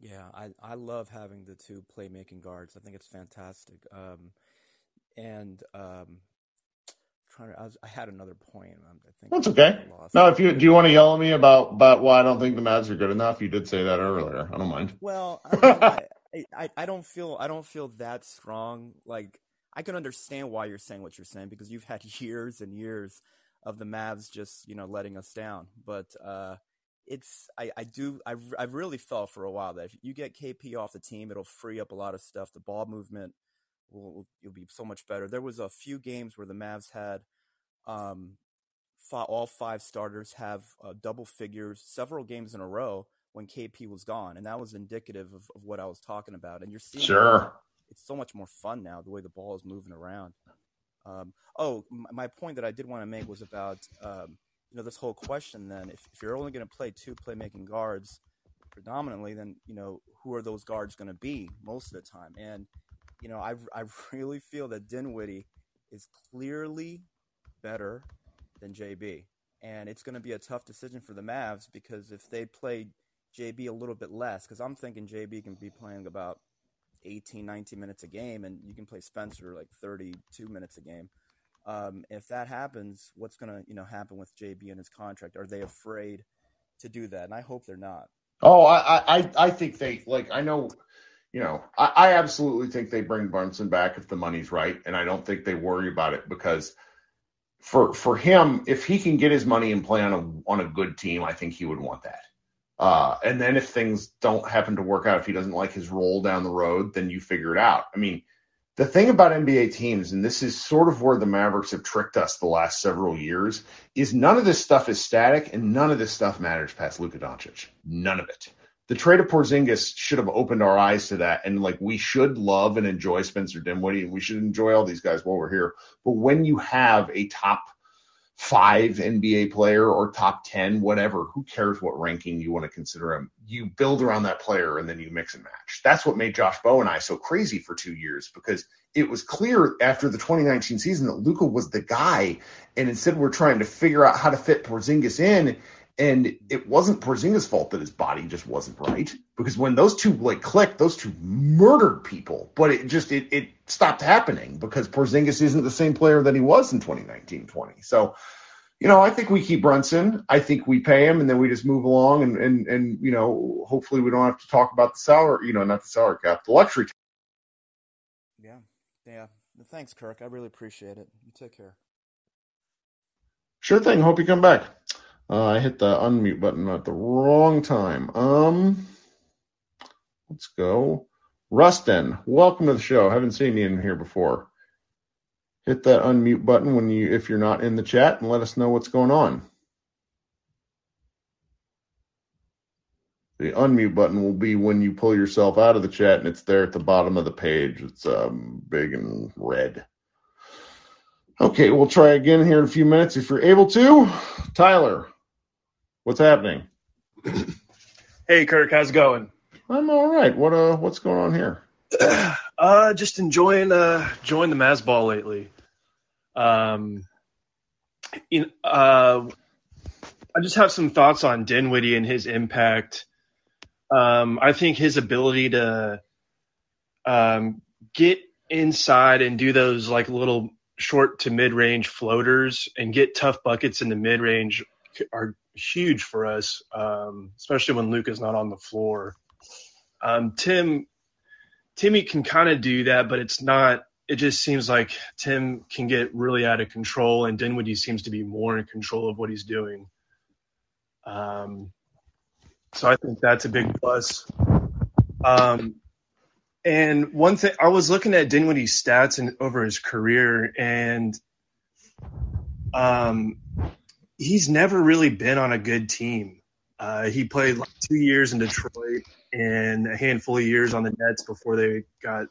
Yeah, I I love having the two playmaking guards. I think it's fantastic. Um, and um, trying to. I, was, I had another point. um, I think That's okay. No, if you do you want to yell at me about about why I don't think the Mavs are good enough, you did say that earlier. I don't mind. Well, I, mean, I, I I don't feel I don't feel that strong. Like I can understand why you're saying what you're saying because you've had years and years of the Mavs just you know letting us down. But uh, it's I I do I I really felt for a while that if you get KP off the team, it'll free up a lot of stuff. The ball movement will, you'll be so much better. There was a few games where the Mavs had um fi- all five starters have uh, double figures several games in a row when KP was gone, and that was indicative of, of what I was talking about. And you're seeing Sure. It's so much more fun now the way the ball is moving around. Um, oh, my point that I did want to make was about um, you know this whole question. Then, if, if you're only going to play two playmaking guards predominantly, then you know who are those guards going to be most of the time? And you know, I I really feel that Dinwiddie is clearly better than JB. And it's going to be a tough decision for the Mavs because if they play JB a little bit less, because I'm thinking JB can be playing about 18, 19 minutes a game, and you can play Spencer like 32 minutes a game. Um, if that happens, what's going to you know happen with JB and his contract? Are they afraid to do that? And I hope they're not. Oh, I, I, I think they like. I know, you know, I, I absolutely think they bring Brunson back if the money's right, and I don't think they worry about it because for for him, if he can get his money and play on a on a good team, I think he would want that. Uh, and then if things don't happen to work out, if he doesn't like his role down the road, then you figure it out. I mean, the thing about NBA teams, and this is sort of where the Mavericks have tricked us the last several years, is none of this stuff is static and none of this stuff matters past Luka Doncic. None of it. The trade of Porzingis should have opened our eyes to that, and like we should love and enjoy Spencer Dinwiddie, and we should enjoy all these guys while we're here. But when you have a top five NBA player or top 10, whatever, who cares what ranking you want to consider him? You build around that player and then you mix and match. That's what made Josh Bowe and I so crazy for two years because it was clear after the 2019 season that Luka was the guy. And instead we're trying to figure out how to fit Porzingis in. And it wasn't Porzingis' fault that his body just wasn't right because when those two like clicked, those two murdered people. But it just it it stopped happening because Porzingis isn't the same player that he was in 2019-20. So, you know, I think we keep Brunson. I think we pay him and then we just move along and and and you know, hopefully we don't have to talk about the salary, you know, not the salary cap, the luxury. tax. Yeah, yeah. Thanks, Kirk. I really appreciate it. You take care. Sure thing. Hope you come back. Uh, I hit the unmute button at the wrong time. Um, let's go. Rustin, welcome to the show. Haven't seen you in here before. Hit that unmute button when you if you're not in the chat and let us know what's going on. The unmute button will be when you pull yourself out of the chat and it's there at the bottom of the page. It's um, big and red. Okay, we'll try again here in a few minutes if you're able to. Tyler, what's happening? Hey Kirk, how's it going? I'm all right. What uh, what's going on here? Uh, just enjoying uh enjoying the Mavs ball lately. Um, in, uh, I just have some thoughts on Dinwiddie and his impact Um, I think his ability to um, get inside and do those like little short to mid range floaters and get tough buckets in the mid range are huge for us, um, especially when Luke is not on the floor. Um, Tim, Timmy can kind of do that, but it's not. It just seems like Tim can get really out of control, and Dinwiddie seems to be more in control of what he's doing. Um, so I think that's a big plus. Um, and one thing I was looking at Dinwiddie's stats and over his career, and um, he's never really been on a good team. Uh, he played like two years in Detroit and a handful of years on the Nets before they got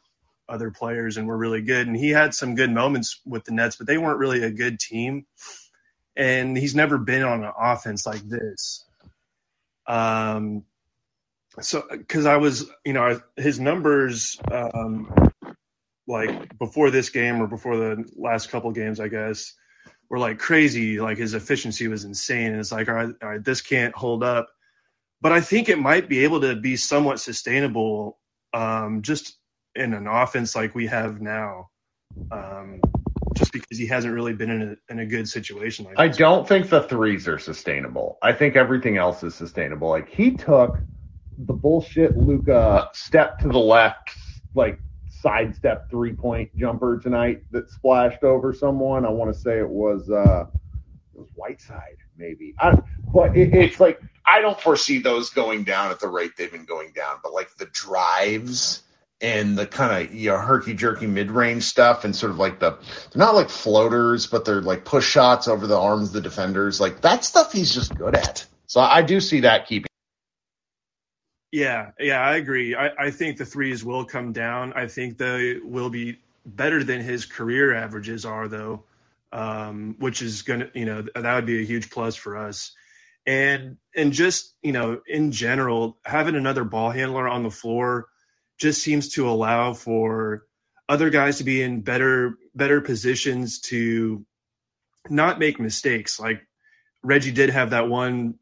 other players and were really good. And he had some good moments with the Nets, but they weren't really a good team. And he's never been on an offense like this. Um, so because I was, you know, his numbers, um, like before this game or before the last couple games, I guess, were like crazy. Like his efficiency was insane, and it's like, all right, all right, this can't hold up. But I think it might be able to be somewhat sustainable, um, just in an offense like we have now. Um, just because he hasn't really been in a in a good situation like I don't think the threes are sustainable. I think everything else is sustainable. Like he took the bullshit Luka step to the left, like sidestep three point jumper tonight that splashed over someone. I want to say it was uh it was Whiteside maybe. I, but it, it's like I don't foresee those going down at the rate they've been going down. But like the drives and the kind of you know herky jerky mid range stuff and sort of like the they're not like floaters, but they're like push shots over the arms of the defenders. Like that stuff he's just good at. So I do see that keeping. Yeah, yeah, I agree. I, I think the threes will come down. I think they will be better than his career averages are, though, um, which is gonna, you know, that would be a huge plus for us. And and just you know, in general, having another ball handler on the floor just seems to allow for other guys to be in better better positions to not make mistakes. Like Reggie did have that one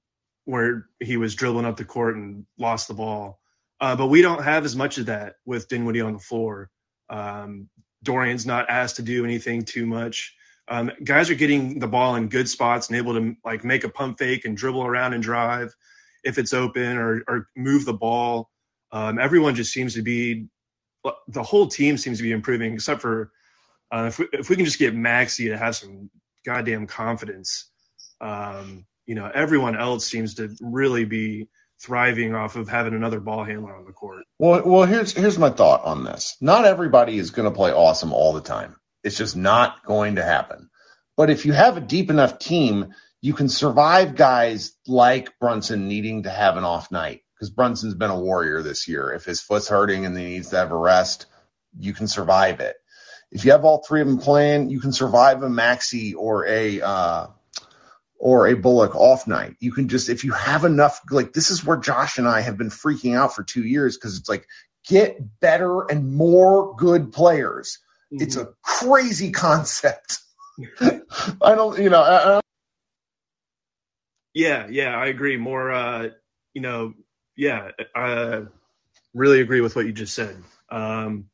where he was dribbling up the court and lost the ball. Uh, but we don't have as much of that with Dinwiddie on the floor. Um, Dorian's not asked to do anything too much. Um, guys are getting the ball in good spots and able to like make a pump fake and dribble around and drive if it's open or, or move the ball. Um, everyone just seems to be the whole team seems to be improving except for uh, if, we, if we can just get Maxi to have some goddamn confidence. Um, you know, everyone else seems to really be thriving off of having another ball handler on the court. Well, well, here's here's my thought on this. Not everybody is going to play awesome all the time. It's just not going to happen. But if you have a deep enough team, you can survive guys like Brunson needing to have an off night because Brunson's been a warrior this year. If his foot's hurting and he needs to have a rest, you can survive it. If you have all three of them playing, you can survive a Maxi or a uh, or a Bullock off night. You can just, if you have enough, like this is where Josh and I have been freaking out for two years because it's like get better and more good players. Mm-hmm. It's a crazy concept. I don't, you know, I, I yeah, yeah, I agree. More, uh, you know, yeah, I really agree with what you just said. Um,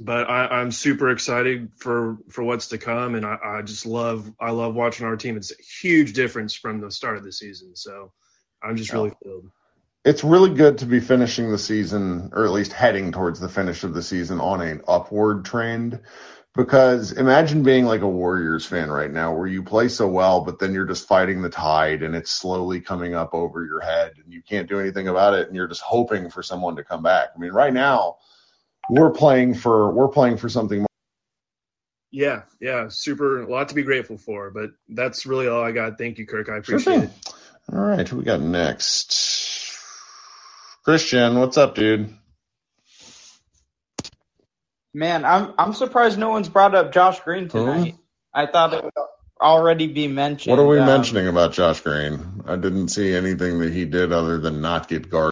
but I, am super excited for for what's to come, and I, I, just love I love watching our team. It's a huge difference from the start of the season, so I'm just really thrilled. It's really good to be finishing the season, or at least heading towards the finish of the season on an upward trend. Because imagine being like a Warriors fan right now, where you play so well, but then you're just fighting the tide, and it's slowly coming up over your head, and you can't do anything about it, and you're just hoping for someone to come back. I mean, right now we're playing for we're playing for something more. Yeah, yeah, super. A lot to be grateful for, but that's really all I got. Thank you, Kirk. I appreciate sure it. All right, who we got next? Christian, what's up, dude? Man, I'm I'm surprised no one's brought up Josh Green tonight. I thought it would already be mentioned. What are we um, mentioning about Josh Green? I didn't see anything that he did other than not get guarded.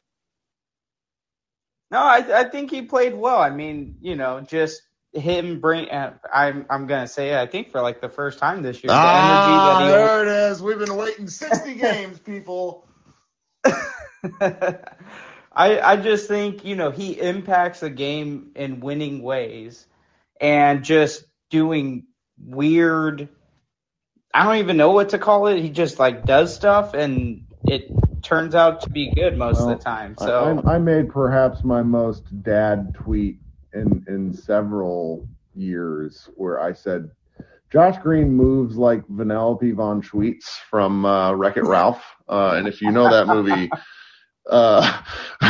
No, I I think he played well. I mean, you know, just him bring. Uh, I'm I'm gonna say it, I think for like the first time this year. Ah, the there it is. We've been waiting 60 games, people. I, I just think, you know, he impacts the game in winning ways and just doing weird I don't even know what to call it. He just like does stuff and it turns out to be good most Well, of the time. So I, I made perhaps my most dad tweet in in several years where I said Josh Green moves like Vanellope von Schweetz from uh, Wreck It Ralph, uh, and if you know that movie. Uh,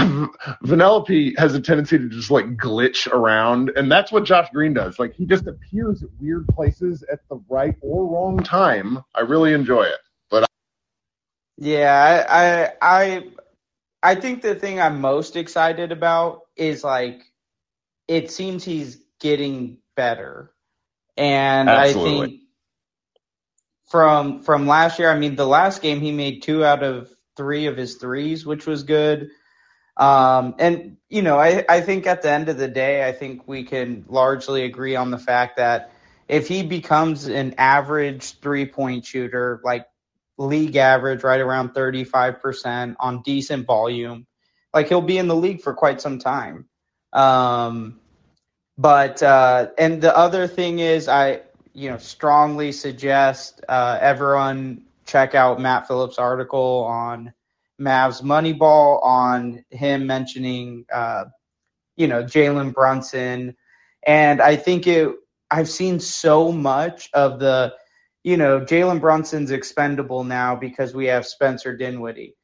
Vanellope has a tendency to just like glitch around, and that's what Josh Green does. Like he just appears at weird places at the right or wrong time. I really enjoy it, but Yeah, I, I I think the thing I'm most excited about is like it seems he's getting better. And I think from from last year, I mean the last game he made two out of three of his threes, which was good. Um and you know, I, I think at the end of the day I think we can largely agree on the fact that if he becomes an average three point shooter, like league average, right around 35% on decent volume. Like he'll be in the league for quite some time. Um, but uh, and the other thing is, I you know strongly suggest uh, everyone check out Matt Phillips' article on Mavs Moneyball on him mentioning uh, you know Jalen Brunson, and I think it. I've seen so much of the you know, Jalen Brunson's expendable now because we have Spencer Dinwiddie.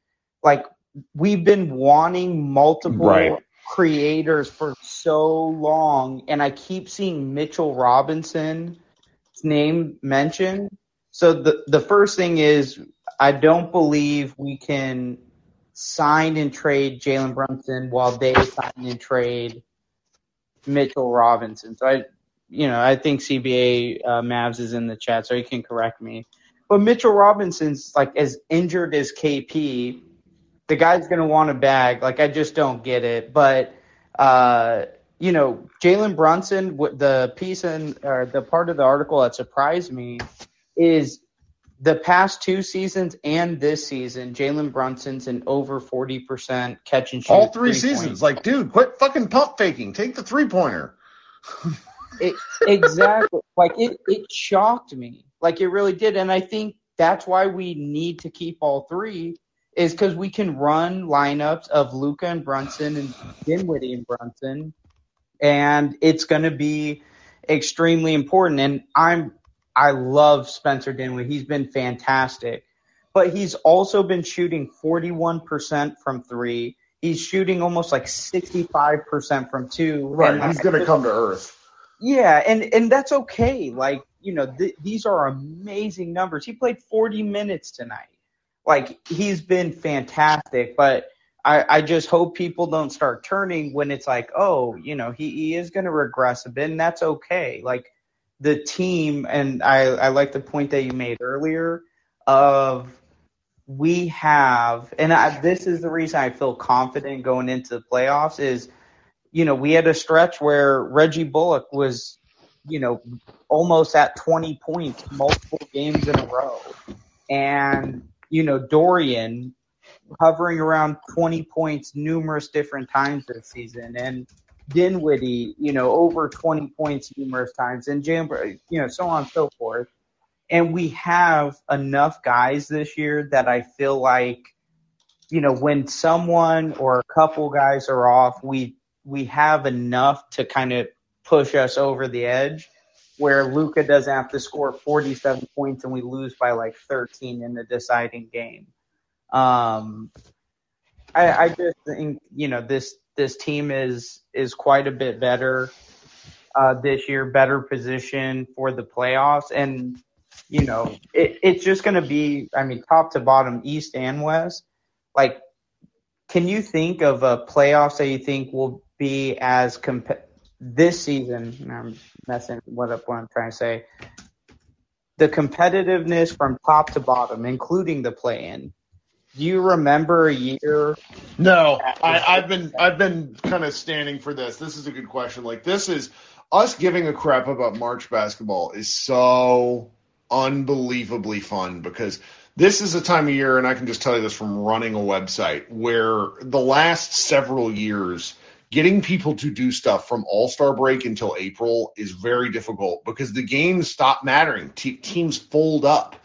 Like we've been wanting multiple Right. creators for so long, and I keep seeing Mitchell Robinson's name mentioned. So the the first thing is I don't believe we can sign and trade Jalen Brunson while they sign and trade Mitchell Robinson. So I you know, I think CBA uh, Mavs is in the chat, so he can correct me. But Mitchell Robinson's like as injured as KP. The guy's gonna want a bag. Like I just don't get it. But uh, you know, Jalen Brunson, the piece and or the part of the article that surprised me is the past two seasons and this season, Jalen Brunson's an over forty percent catch and shoot. all three three-point seasons, like, dude, quit fucking pump faking. Take the three pointer. It, exactly. like it, it shocked me. Like it really did. And I think that's why we need to keep all three is because we can run lineups of Luka and Brunson and Dinwiddie and Brunson, and it's going to be extremely important. And I'm I love Spencer Dinwiddie. He's been fantastic, but he's also been shooting 41% from three. He's shooting almost like 65% from two. Right. And He's gonna come to earth. Yeah, and and that's okay. Like you know, th- these are amazing numbers. He played 40 minutes tonight. Like he's been fantastic, but I I just hope people don't start turning when it's like, oh, you know, he he is going to regress a bit, and that's okay. Like the team, and I I like the point that you made earlier of we have, and I, this is the reason I feel confident going into the playoffs is you know, we had a stretch where Reggie Bullock was, you know, almost at 20 points multiple games in a row. And, you know, Dorian hovering around 20 points numerous different times this season. And Dinwiddie, you know, over 20 points numerous times. And Jam, you know, so on and so forth. And we have enough guys this year that I feel like, you know, when someone or a couple guys are off, we we have enough to kind of push us over the edge where Luka doesn't have to score 47 points and we lose by like 13 in the deciding game. Um, I, I just think, you know, this, this team is, is quite a bit better, uh, this year, better position for the playoffs. And, you know, it, it's just going to be, I mean, top to bottom, East and West. Like, can you think of a playoffs that you think will be as comp- this season? I'm messing what up what I'm trying to say. The competitiveness from top to bottom, including the play-in. Do you remember a year? No, I, I've been I've been kind of standing for this. This is a good question. Like this is us giving a crap about March basketball is so unbelievably fun because this is a time of year, and I can just tell you this from running a website, where the last several years, getting people to do stuff from All Star break until April is very difficult because the games stop mattering. Te- teams fold up.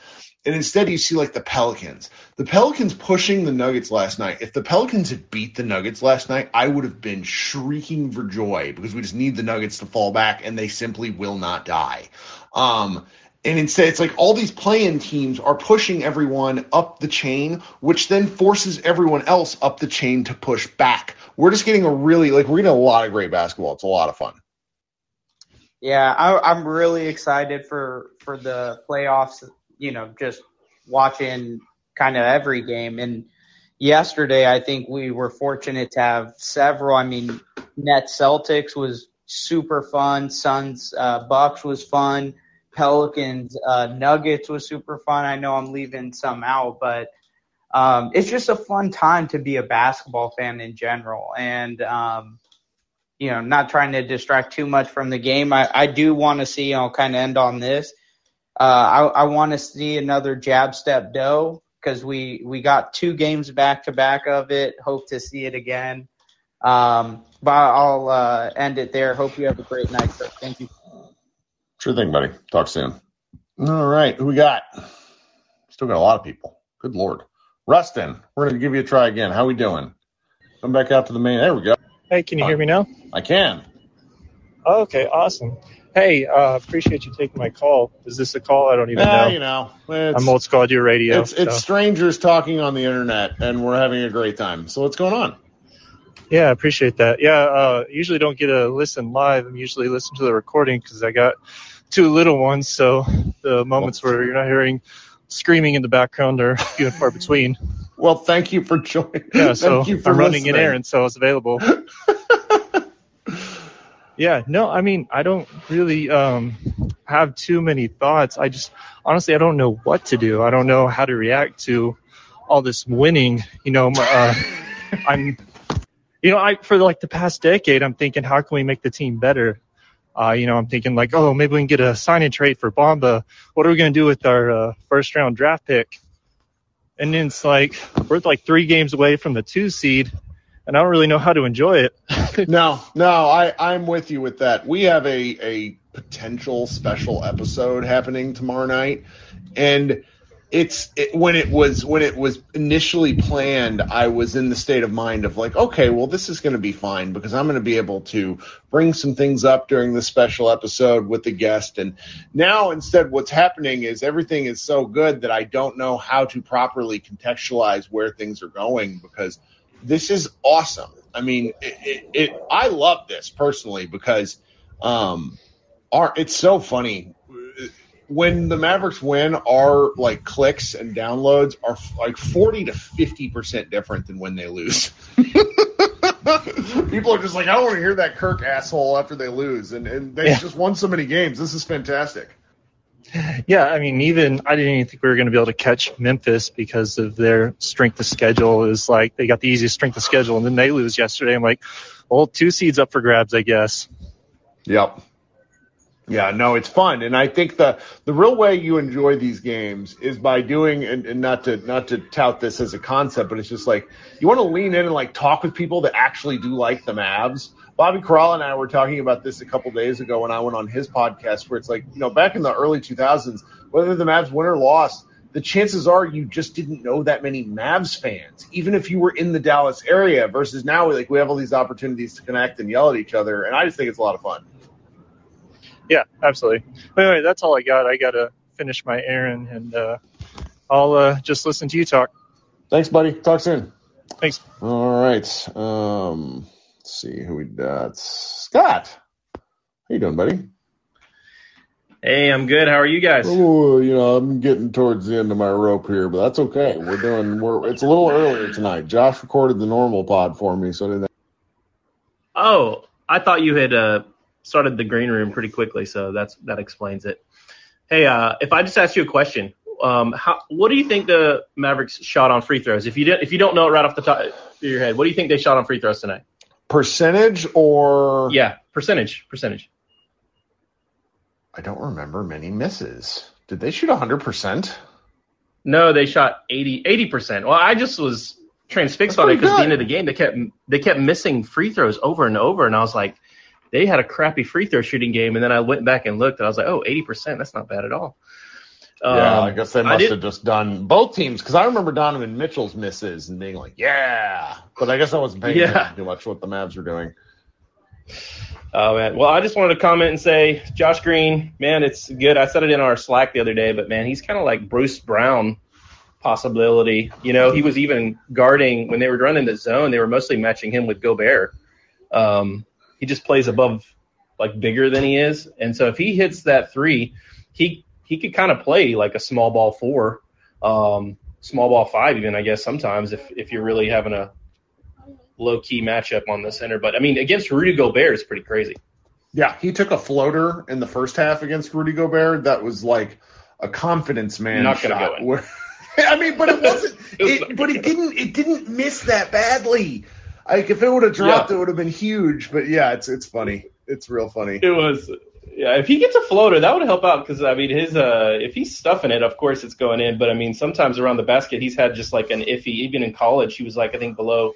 And instead, you see like the Pelicans. The Pelicans pushing the Nuggets last night. If the Pelicans had beat the Nuggets last night, I would have been shrieking for joy because we just need the Nuggets to fall back, and they simply will not die. Um, and instead, it's like all these play-in teams are pushing everyone up the chain, which then forces everyone else up the chain to push back. We're just getting a really like we're getting a lot of great basketball. It's a lot of fun. Yeah, I, I'm really excited for for the playoffs. You know, just watching kind of every game. And yesterday, I think we were fortunate to have several. I mean, Nets Celtics was super fun. Suns uh, Bucks was fun. Pelicans uh, Nuggets was super fun. I know I'm leaving some out, but um, it's just a fun time to be a basketball fan in general. And um, you know, not trying to distract too much from the game. I, I do want to see. I'll kind of end on this. Uh, I, I want to see another jab step dough because we we got two games back to back of it. Hope to see it again. Um, but I'll uh, end it there. Hope you have a great night. Sir. Thank you. Sure thing, buddy. Talk soon. All right, who we got? Still got a lot of people. Good lord, Rustin. We're gonna give you a try again. How we doing? Come back out to the main. There we go. Hey, can you hear me now? I can. Okay, awesome. Hey, uh, appreciate you taking my call. Is this a call? I don't even Yeah, know. you know, it's, I'm old school. I do radio. It's it's so. strangers talking on the internet, and we're having a great time. So what's going on? Yeah, I appreciate that. Yeah, uh, usually don't get to listen live. I'm usually listen to the recording because I got two little ones. So the moments where you're not hearing screaming in the background are few and far between. Well, thank you for joining. Yeah, so you for I'm running listening. an errand, so I was available. yeah, no, I mean, I don't really um, have too many thoughts. I just, honestly, I don't know what to do. I don't know how to react to all this winning. You know, uh, I'm, you know, I for like the past decade, I'm thinking, how can we make the team better? Uh, you know, I'm thinking like, oh, maybe we can get a sign and trade for Bamba. What are we going to do with our uh, first round draft pick? And then it's like, we're like three games away from the two seed, and I don't really know how to enjoy it. no, no, I, I'm with you with that. We have a, a potential special episode happening tomorrow night, and it's it, when it was when it was initially planned. I was in the state of mind of like, okay, well, this is going to be fine because I'm going to be able to bring some things up during the special episode with the guest. And now instead, what's happening is everything is so good that I don't know how to properly contextualize where things are going because this is awesome. I mean, it, it, it I love this personally because um, our it's so funny when the Mavericks win. Our like clicks and downloads are like forty to fifty percent different than when they lose. People are just like, I don't want to hear that Kirk asshole after they lose, and and they Yeah. just won so many games. This is fantastic. Yeah, I mean, even I didn't even think we were going to be able to catch Memphis because of their strength of schedule. Is like they got the easiest strength of schedule, and then they lose yesterday. I'm like, well, two seeds up for grabs, I guess. Yep. Yeah, no, it's fun, and I think the the real way you enjoy these games is by doing, and, and not to not to tout this as a concept, but it's just like you want to lean in and like talk with people that actually do like the Mavs. Bobby Karalla and I were talking about this a couple days ago when I went on his podcast, where it's like, you know, back in the early 2000s, whether the Mavs win or lost, the chances are you just didn't know that many Mavs fans, even if you were in the Dallas area. Versus now, we like we have all these opportunities to connect and yell at each other, and I just think it's a lot of fun. Yeah, absolutely. But anyway, that's all I got. I got to finish my errand, and uh, I'll uh, just listen to you talk. Thanks, buddy. Talk soon. Thanks. All right. Um, let's see who we got. Scott. How you doing, buddy? Hey, I'm good. How are you guys? Oh, you know, I'm getting towards the end of my rope here, but that's okay. We're doing. We're. It's a little earlier tonight. Josh recorded the normal pod for me, so didn't. Oh, I thought you had uh, started the green room pretty quickly, so that's that explains it. Hey, uh, if I just ask you a question, um, how what do you think the Mavericks shot on free throws? If you didn't, if you don't know it right off the top of your head, what do you think they shot on free throws tonight? Percentage or Yeah, percentage, percentage. I don't remember many misses. Did they shoot 100%? No, they shot 80 percent. Well, I just was transfixed That's on it because at the end of the game they kept they kept missing free throws over and over, and I was like, they had a crappy free throw shooting game. And then I went back and looked, and I was like, oh, 80 percent. That's not bad at all. yeah, Um, I guess they must have just done both teams because I remember Donovan Mitchell's misses and being like, "Yeah," but I guess I wasn't paying Yeah. too much what the Mavs were doing. Oh man. Well, I just wanted to comment and say, Josh Green, man, it's good. I said it in our Slack the other day, but man, he's kind of like Bruce Brown possibility. You know, he was even guarding when they were running the zone. They were mostly matching him with Gobert. Um, he just plays above, like bigger than he is, and so if he hits that three, he he could kind of play like a small ball four, um, small ball five, even I guess sometimes if if you're really having a low key matchup on the center. But I mean, against Rudy Gobert is pretty crazy. Yeah, he took a floater in the first half against Rudy Gobert. That was like a confidence man Not gonna shot. go in. I mean, but it wasn't. It was it, not but it didn't. It didn't miss that badly. Like if it would have dropped, it would have been huge. But yeah, it's it's funny. It's real funny. It was. Yeah, if he gets a floater, that would help out because I mean, his uh, if he's stuffing it, of course it's going in. But I mean, sometimes around the basket, he's had just like an iffy. Even in college, he was like I think below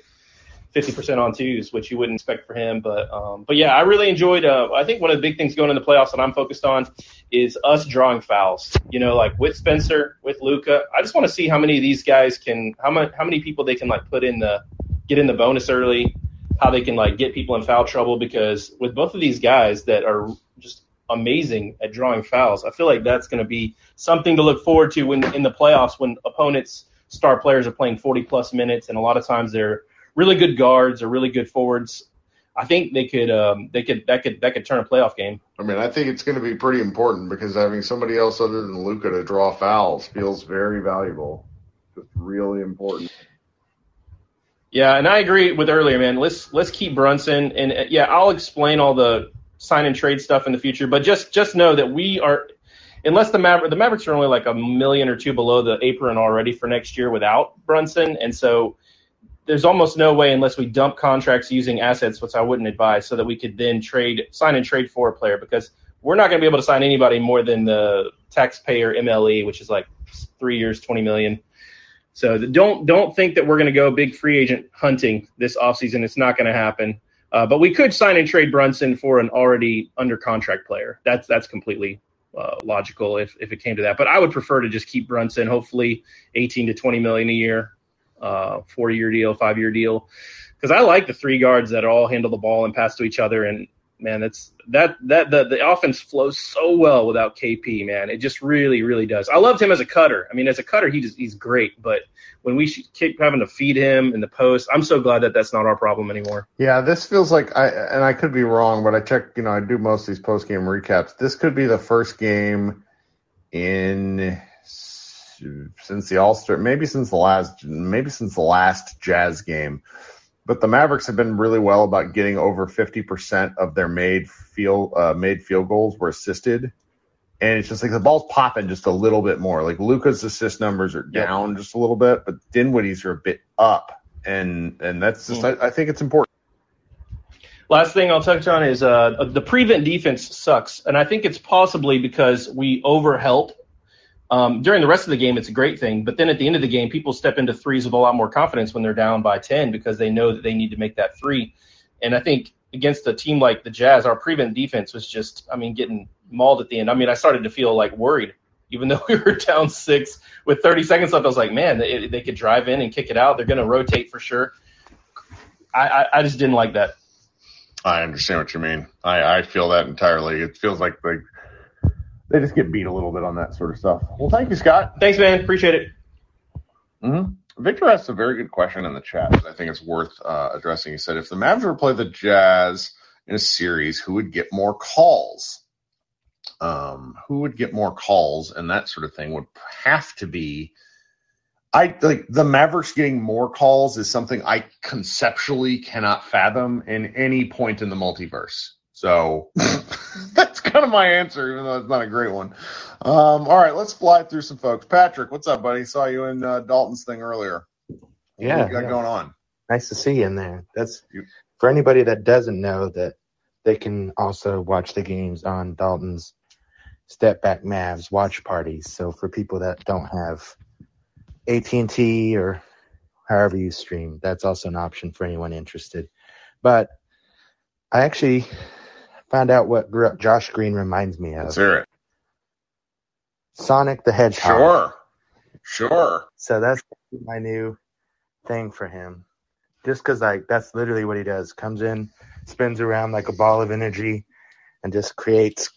fifty percent on twos, which you wouldn't expect for him. But um, but yeah, I really enjoyed. Uh, I think one of the big things going in the playoffs that I'm focused on is us drawing fouls. You know, like with Spencer, with Luka. I just want to see how many of these guys can how many how many people they can like put in the get in the bonus early, how they can like get people in foul trouble because with both of these guys that are just amazing at drawing fouls, I feel like that's going to be something to look forward to when in the playoffs when opponents star players are playing 40 plus minutes and a lot of times they're really good guards or really good forwards. I think they could um, they could that could that could turn a playoff game. I mean, I think it's going to be pretty important because having somebody else other than Luka to draw fouls feels very valuable. Just really important. Yeah, and I agree with earlier, man. Let's let's keep Brunson, and uh, yeah, I'll explain all the sign and trade stuff in the future. But just just know that we are, unless the Maver- the Mavericks are only like a million or two below the apron already for next year without Brunson, and so there's almost no way unless we dump contracts using assets, which I wouldn't advise, so that we could then trade sign and trade for a player because we're not going to be able to sign anybody more than the taxpayer MLE, which is like three years, twenty million. So the- don't don't think that we're going to go big free agent hunting this offseason. It's not going to happen. Uh, but we could sign and trade Brunson for an already under contract player. That's that's completely uh, logical if, if it came to that. But I would prefer to just keep Brunson. Hopefully, 18 to 20 million a year, uh, four year deal, five year deal. Because I like the three guards that all handle the ball and pass to each other. And man, that's that that the the offense flows so well without KP. Man, it just really really does. I loved him as a cutter. I mean, as a cutter, he just, he's great. But when we keep having to feed him in the post, I'm so glad that that's not our problem anymore. Yeah, this feels like I and I could be wrong, but I check. You know, I do most of these post game recaps. This could be the first game in since the All Star, maybe since the last, maybe since the last Jazz game. But the Mavericks have been really well about getting over 50% of their made field uh, made field goals were assisted. And it's just like the ball's popping just a little bit more. Like Luka's assist numbers are down just a little bit, but Dinwiddie's are a bit up. And and that's just I, I think it's important. Last thing I'll touch on is uh, the prevent defense sucks, and I think it's possibly because we overhelp. Um, during the rest of the game, it's a great thing, but then at the end of the game, people step into threes with a lot more confidence when they're down by 10 because they know that they need to make that three. And I think against a team like the Jazz, our prevent defense was just, I mean, getting mauled at the end. I mean, I started to feel like worried, even though we were down six with 30 seconds left. I was like, man, they, they could drive in and kick it out. They're going to rotate for sure. I, I, I just didn't like that. I understand what you mean. I, I feel that entirely. It feels like like they just get beat a little bit on that sort of stuff. Well, thank you, Scott. Thanks, man. Appreciate it. Mm-hmm. Victor asked a very good question in the chat that I think it's worth uh, addressing. He said, if the Mavs were to play the Jazz in a series, who would get more calls? Um, who would get more calls and that sort of thing would have to be. I like the Mavericks getting more calls is something I conceptually cannot fathom in any point in the multiverse. So that's kind of my answer, even though it's not a great one. Um, all right, let's fly through some folks. Patrick, what's up, buddy? Saw you in uh, Dalton's thing earlier. Yeah, what you got yeah. going on? Nice to see you in there. That's for anybody that doesn't know that they can also watch the games on Dalton's Step Back Mavs watch parties. So for people that don't have AT&T or however you stream. That's also an option for anyone interested. But I actually found out what Josh Green reminds me of. Let's hear it. Sonic the Hedgehog. Sure. Sure. So that's my new thing for him. Just because like that's literally what he does. Comes in, spins around like a ball of energy, and just creates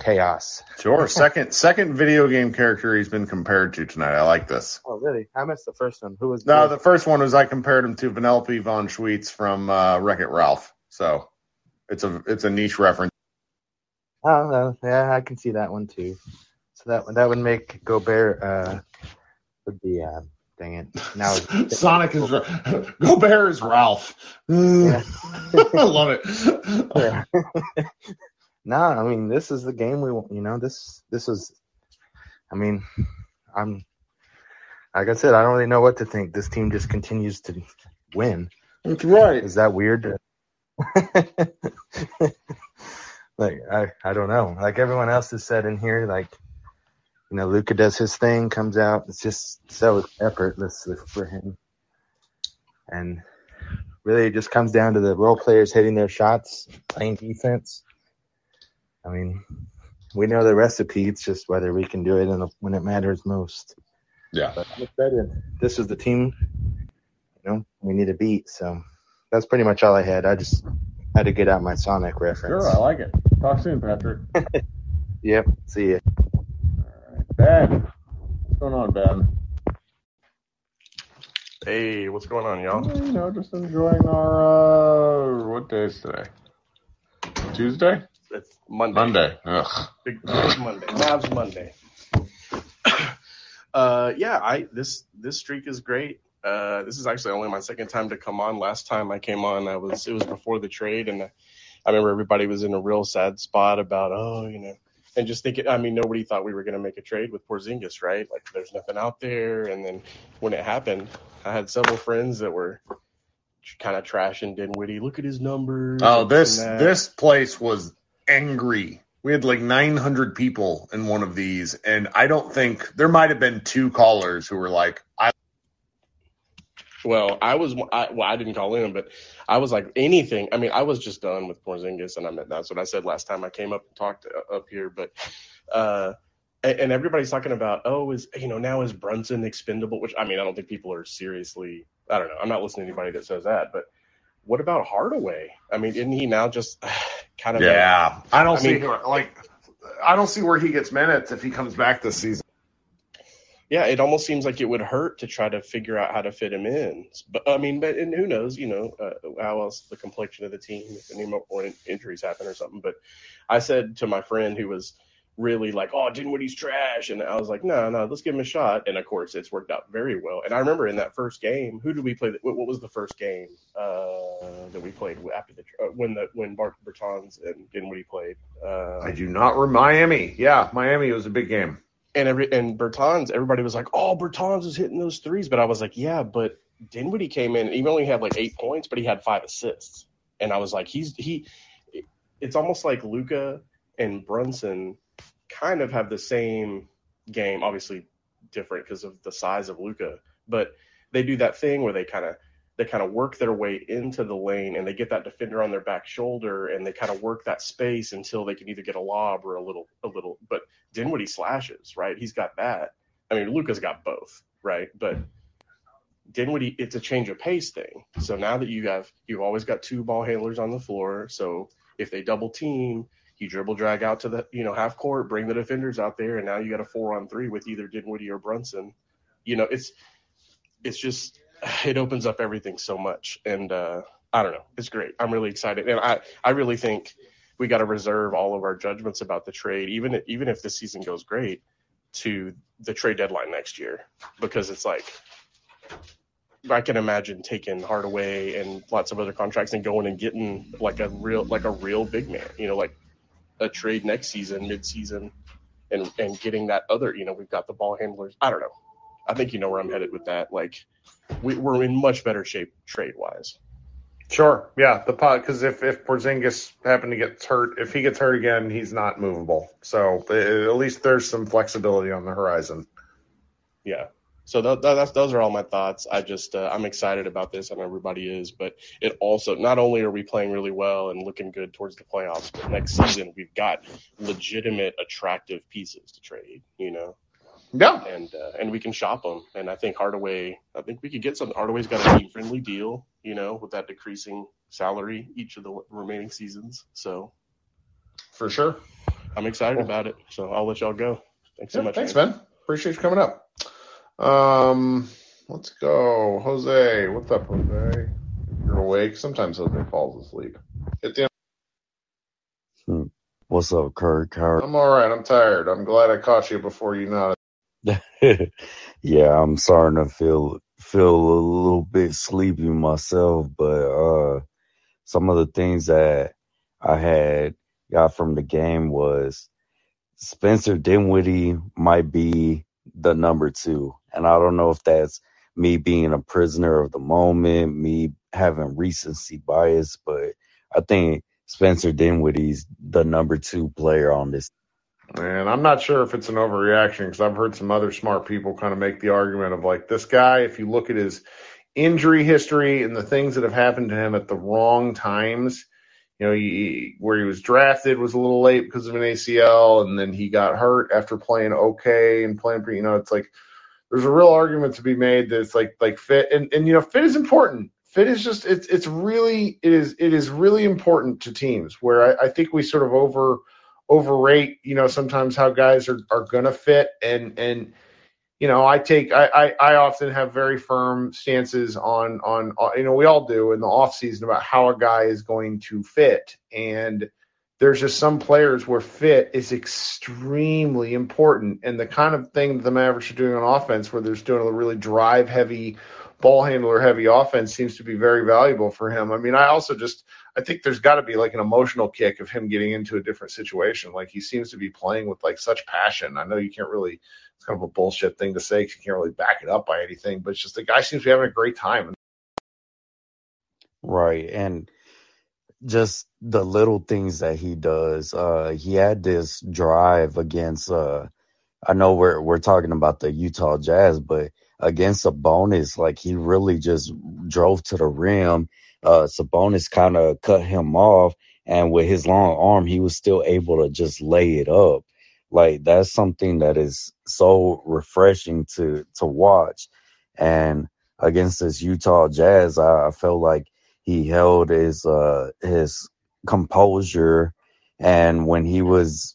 chaos. Sure. Second second video game character he's been compared to tonight. I like this. Oh really? I missed the first one. Who was? No, the first one was I compared him to Vanellope von Schweetz from uh, Wreck It Ralph. So it's a it's a niche reference. Oh no, yeah, I can see that one too. So that that would make Gobert uh would be uh dang it. Now Sonic is Gobert is Ralph. Yeah. I love it. Yeah. no, I mean this is the game we want. You know this this was. I mean, I'm like I said, I don't really know what to think. This team just continues to win. That's right. Is that weird? like I I don't know. Like everyone else has said in here, like you know, Luka does his thing, comes out. It's just so effortless for him, and really, it just comes down to the role players hitting their shots, playing defense. I mean, we know the recipe. It's just whether we can do it in the, when it matters most. Yeah. But I'm excited. This is the team, you know, we need to beat. So that's pretty much all I had. I just had to get out my Sonic reference. Sure, I like it. Talk soon, Patrick. Yep. See ya. Ben. What's going on, Ben? Hey, what's going on, y'all? You know, just enjoying our uh what day is today? Tuesday? It's Monday. Monday. Ugh. Big, big Monday. Mavs Monday. uh, yeah, I this this streak is great. Uh, this is actually only my second time to come on. Last time I came on, I was it was before the trade, and I remember everybody was in a real sad spot about oh, you know, and just thinking. I mean, nobody thought we were going to make a trade with Porzingis, right? Like, there's nothing out there. And then when it happened, I had several friends that were kind of trashing Dinwiddie. Look at his numbers. Oh, this this place was angry. We had like 900 people in one of these, and I don't think there might have been two callers who were like, "I Well, I was, I, well, I didn't call in, but I was like anything. I mean, I was just done with Porzingis, and I meant that's what I said last time I came up and talked uh, up here. But, uh, and, everybody's talking about, oh, is you know now is Brunson expendable? Which I mean, I don't think people are seriously. I don't know. I'm not listening to anybody that says that, but what about Hardaway? I mean, isn't he now just kind of? yeah, I don't I see mean- who- like I don't see where he gets minutes if he comes back this season." Yeah, it almost seems like it would hurt to try to figure out how to fit him in. But I mean, but and who knows? You know, uh, how else the complexion of the team if any more injuries happen or something. But I said to my friend who was really like, "Oh, Dinwiddie's trash," and I was like, "No, no, let's give him a shot." And of course, it's worked out very well. And I remember in that first game, who did we play? What, was the first game uh, that we played after the uh, when the when Bart Bertans and Dinwiddie played? Uh, I do not remember Miami. Yeah, Miami was a big game. And every and Bertans, everybody was like, "Oh, Bertans is hitting those threes," but I was like, "Yeah, but Dinwiddie came in. He only had like eight points, but he had five assists." And I was like, "He's he." It's almost like Luka and Brunson kind of have the same game, obviously different because of the size of Luka, but they do that thing where they kind of they kind of work their way into the lane and they get that defender on their back shoulder and they kind of work that space until they can either get a lob or a little a little but Dinwiddie slashes, right? He's got that. I mean, Luka's got both, right? But Dinwiddie, it's a change of pace thing. So now that you have, you've always got two ball handlers on the floor. So if they double team, you dribble drag out to the, you know, half court, bring the defenders out there, and now you got a four on three with either Dinwiddie or Brunson. You know, it's, it's just, it opens up everything so much. And, uh, I don't know. It's great. I'm really excited. And I, I really think we got to reserve all of our judgments about the trade, even, even if the season goes great, to the trade deadline next year, because it's like, I can imagine taking Hardaway and lots of other contracts and going and getting like a real like a real big man, you know, like a trade next season, mid season, and and getting that other, you know, we've got the ball handlers. I don't know. I think you know where I'm headed with that. Like we, we're in much better shape trade wise. Sure. Yeah, the pot because if if Porzingis happened to get hurt, if he gets hurt again, he's not movable. So uh, at least there's some flexibility on the horizon. Yeah. So th- th- that's those are all my thoughts. I just uh, I'm excited about this, and everybody is. But it also not only are we playing really well and looking good towards the playoffs, but next season we've got legitimate, attractive pieces to trade. You know. Yeah. And uh, and we can shop them, and I think Hardaway. I think we could get some. Hardaway's got a team friendly deal, you know, with that decreasing salary each of the remaining seasons. So For sure. I'm excited about it. So I'll let y'all go. Thanks so Yeah, much. thanks, man. man. Appreciate you coming up. Um, let's go, Jose. What's up, Jose? You're awake. Sometimes Jose falls asleep. At the end, Hmm. What's up, Kirk? How I'm all right. I'm tired. I'm glad I caught you before you nodded. yeah, I'm starting to feel feel a little bit sleepy myself, but uh some of the things that I had got from the game was Spencer Dinwiddie might be the number two. And I don't know if that's me being a prisoner of the moment, me having recency bias, but I think Spencer Dinwiddie's the number two player on this. And I'm not sure if it's an overreaction because I've heard some other smart people kind of make the argument of like this guy, if you look at his injury history and the things that have happened to him at the wrong times, you know, he, where he was drafted was a little late because of an ACL, and then he got hurt after playing okay and playing pretty. You know, it's like there's a real argument to be made that it's like like fit and and you know fit is important. Fit is just it's it's really it is it is really important to teams where I, I think we sort of over overrate you know sometimes how guys are are gonna fit and and you know I take I I, I often have very firm stances on on uh, you know we all do in the off season about how a guy is going to fit and there's just some players where fit is extremely important. And the kind of thing the Mavericks are doing on offense, where they're doing a really drive heavy, ball handler heavy offense, seems to be very valuable for him. I mean, I also just I think there's got to be like an emotional kick of him getting into a different situation. Like he seems to be playing with like such passion. I know you can't really. It's kind of a bullshit thing to say because you can't really back it up by anything. But it's just the guy seems to be having a great time. Right. And just the little things that he does. Uh he had this drive against uh I know we're we're talking about the Utah Jazz, but against Sabonis, like he really just drove to the rim. Uh Sabonis kind of cut him off and with his long arm he was still able to just lay it up. Like that's something that is so refreshing to to watch. And against this Utah Jazz, I, I felt like he held his uh his composure and when he was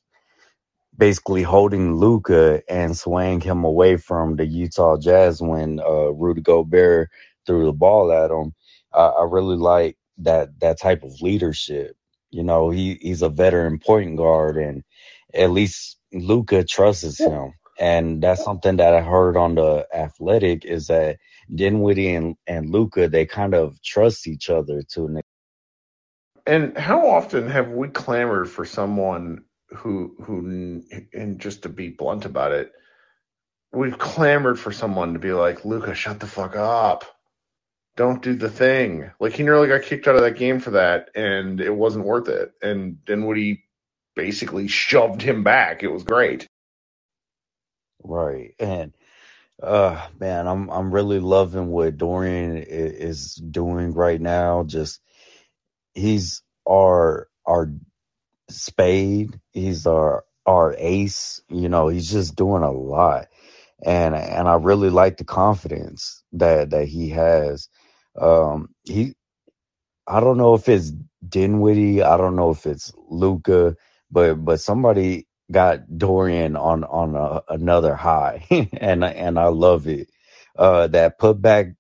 basically holding Luka and swaying him away from the Utah Jazz when uh Rudy Gobert threw the ball at him, I, I really like that that type of leadership. You know, he he's a veteran point guard and at least Luka trusts him. And that's something that I heard on the athletic is that Dinwiddie and, and Luka, they kind of trust each other to an And how often have we clamored for someone who who and just to be blunt about it, we've clamored for someone to be like, Luka, shut the fuck up. Don't do the thing. Like he nearly got kicked out of that game for that and it wasn't worth it. And then Dinwiddie basically shoved him back. It was great. Right. And uh man, I'm I'm really loving what Dorian is doing right now. Just he's our our spade. He's our our ace. You know, he's just doing a lot. And and I really like the confidence that that he has. Um he I don't know if it's Dinwiddie, I don't know if it's Luka, but but somebody got Dorian on on a, another high, and and I love it. Uh, that putback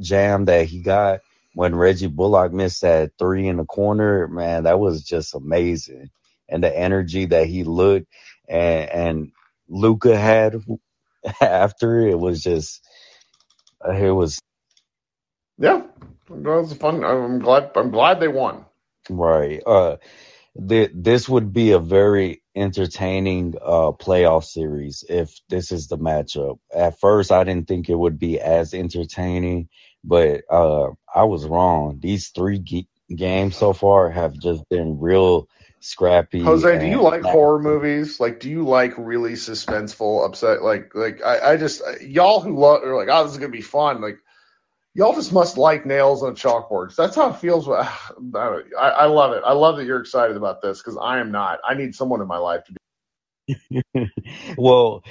jam that he got when Reggie Bullock missed that three in the corner, man, that was just amazing. And the energy that he looked and and Luka had after it was just it was Yeah. That was fun. I'm glad I'm glad they won. Right. Uh, th- this would be a very entertaining uh playoff series if this is the matchup. At first, I didn't think it would be as entertaining, but uh, I was wrong. These three g- games so far have just been real scrappy. Jose, do you like horror movies? Like, do you like really suspenseful, upset? Like, like I, I just y'all who love are like, oh, this is gonna be fun. Like, y'all just must like nails on chalkboards. That's how it feels. I, I love it. I love that you're excited about this because I am not. I need someone in my life to be. well,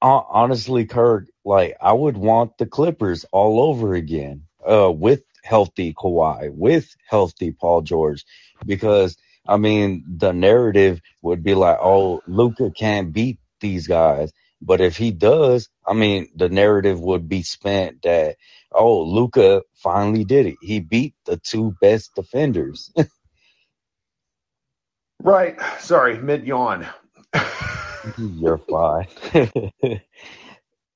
honestly, Kirk, like I would want the Clippers all over again, uh, with healthy Kawhi, with healthy Paul George, because I mean the narrative would be like, oh, Luka can't beat these guys, but if he does, I mean the narrative would be spent that oh, Luka finally did it. He beat the two best defenders. Right. Sorry, mid yawn. You're fine.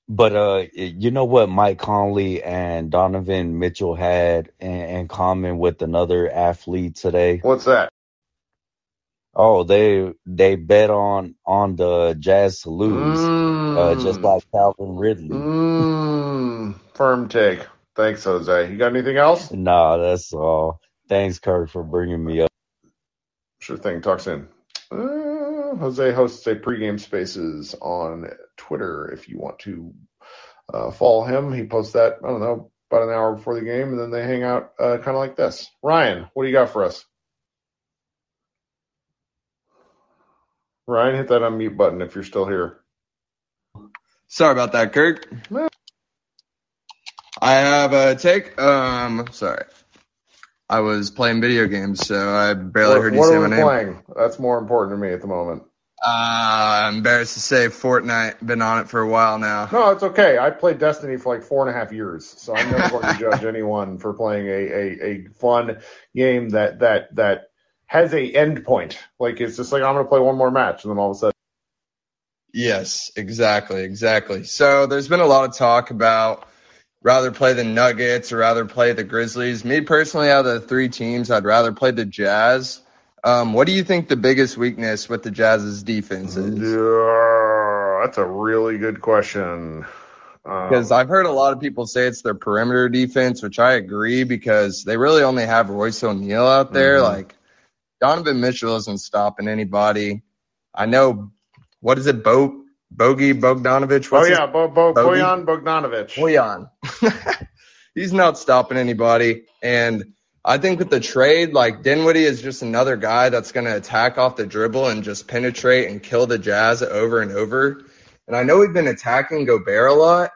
but uh, you know what Mike Conley and Donovan Mitchell had in, in common with another athlete today? What's that? Oh, they they bet on on the Jazz to lose, uh, just Mm. like Calvin Ridley. Mm, firm take. Thanks, Jose. You got anything else? Nah, that's all. Thanks, Kirk, for bringing me up. Sure thing. Talk soon. Uh, Jose hosts a pregame spaces on Twitter if you want to uh, follow him. He posts that, I don't know, about an hour before the game, and then they hang out uh, kind of like this. Ryan, what do you got for us? Ryan, hit that unmute button if you're still here. Sorry about that, Kirk. I have a take. Um, sorry. I was playing video games, so I barely What, heard you what say are my we name. playing? That's more important to me at the moment. Uh, I'm embarrassed to say Fortnite. Been on it for a while now. No, it's okay. I played Destiny for like four and a half years, so I'm never going to judge anyone for playing a, a, a fun game that that that has a end point. Like it's just like I'm going to play one more match, and then all of a sudden, Yes, exactly, exactly. So there's been a lot of talk about rather play the Nuggets or rather play the Grizzlies. Me personally, out of the three teams, I'd rather play the Jazz. Um, what do you think the biggest weakness with the Jazz's defense is? Yeah, that's a really good question. Um, Because I've heard a lot of people say it's their perimeter defense, which I agree because they really only have Royce O'Neale out there. Mhm. Like Donovan Mitchell isn't stopping anybody. I know what is it, Bo Bogey Bogdanovich? oh What's his- yeah, Bo, Bo, Bogey? Bojan Bogdanovic. Bojan. He's not stopping anybody. And I think with the trade, like Dinwiddie is just another guy that's going to attack off the dribble and just penetrate and kill the Jazz over and over. And I know we've been attacking Gobert a lot.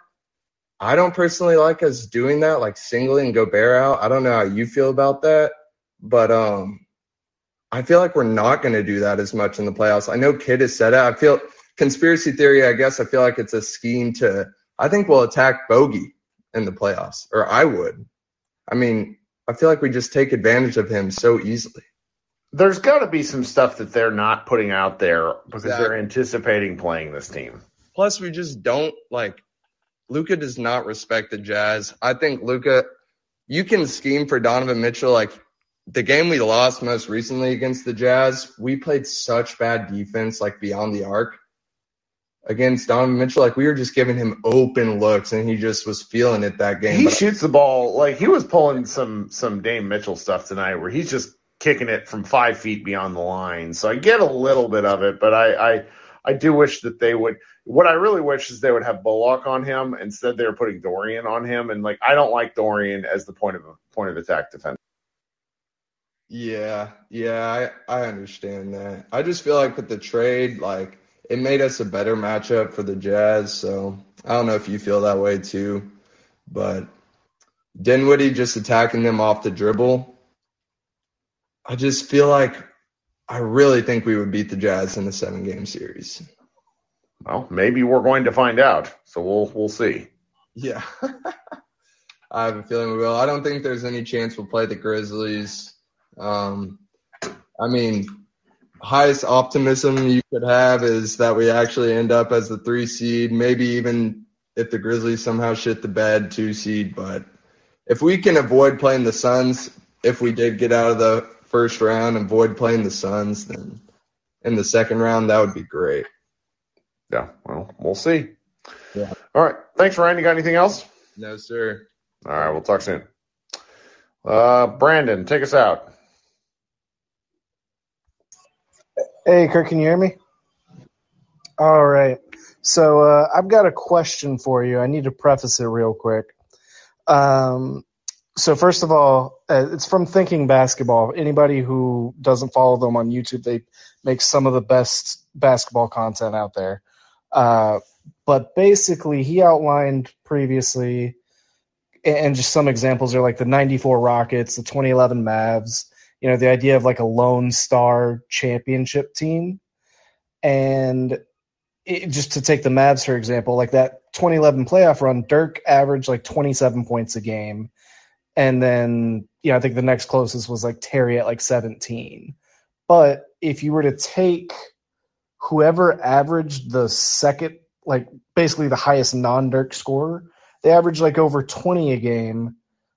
I don't personally like us doing that, like singling Gobert out. I don't know how you feel about that, but um, I feel like we're not going to do that as much in the playoffs. I know Kidd has said it. I feel conspiracy theory. I guess I feel like it's a scheme to. I think we'll attack Bogey in the playoffs, or I would. I mean, I feel like we just take advantage of him so easily. There's got to be some stuff that they're not putting out there because they're anticipating playing this team. Plus, we just don't like. Luka does not respect the Jazz. I think Luka, you can scheme for Donovan Mitchell. Like the game we lost most recently against the Jazz, we played such bad defense, like beyond the arc against Donovan Mitchell. Like we were just giving him open looks, and he just was feeling it that game. He But shoots the ball like he was pulling some some Dame Mitchell stuff tonight, where he's just kicking it from five feet beyond the line. So I get a little bit of it, but I I, I do wish that they would. What I really wish is they would have Bullock on him instead. They're putting Dorian on him, and like I don't like Dorian as the point of point of attack defender. Yeah, yeah, I, I understand that. I just feel like with the trade, like it made us a better matchup for the Jazz. So I don't know if you feel that way too, but Dinwiddie just attacking them off the dribble. I just feel like I really think we would beat the Jazz in a seven game series. Well, maybe we're going to find out. So we'll we'll see. Yeah. I have a feeling we will. I don't think there's any chance we'll play the Grizzlies. Um, I mean, highest optimism you could have is that we actually end up as the three seed, maybe even if the Grizzlies somehow shit the bed, two seed. But if we can avoid playing the Suns, if we did get out of the first round, avoid playing the Suns, then in the second round, that would be great. Yeah. Well, we'll see. Yeah. All right. Thanks, Ryan. You got anything else? No, sir. All right. We'll talk soon. Uh, Brandon, take us out. Hey, Kirk, can you hear me? All right. So uh, I've got a question for you. I need to preface it real quick. Um, so first of all, uh, it's from Thinking Basketball. Anybody who doesn't follow them on YouTube, they make some of the best basketball content out there. Uh, but basically, he outlined previously, and just some examples are like the '94 Rockets, the 2011 Mavs. You know, the idea of like a Lone Star championship team, and it, just to take the Mavs for example, like that 2011 playoff run, Dirk averaged like 27 points a game, and then you know I think the next closest was like Terry at like 17. But if you were to take whoever averaged the second, like basically the highest non-Dirk scorer, they averaged like over 20 a game,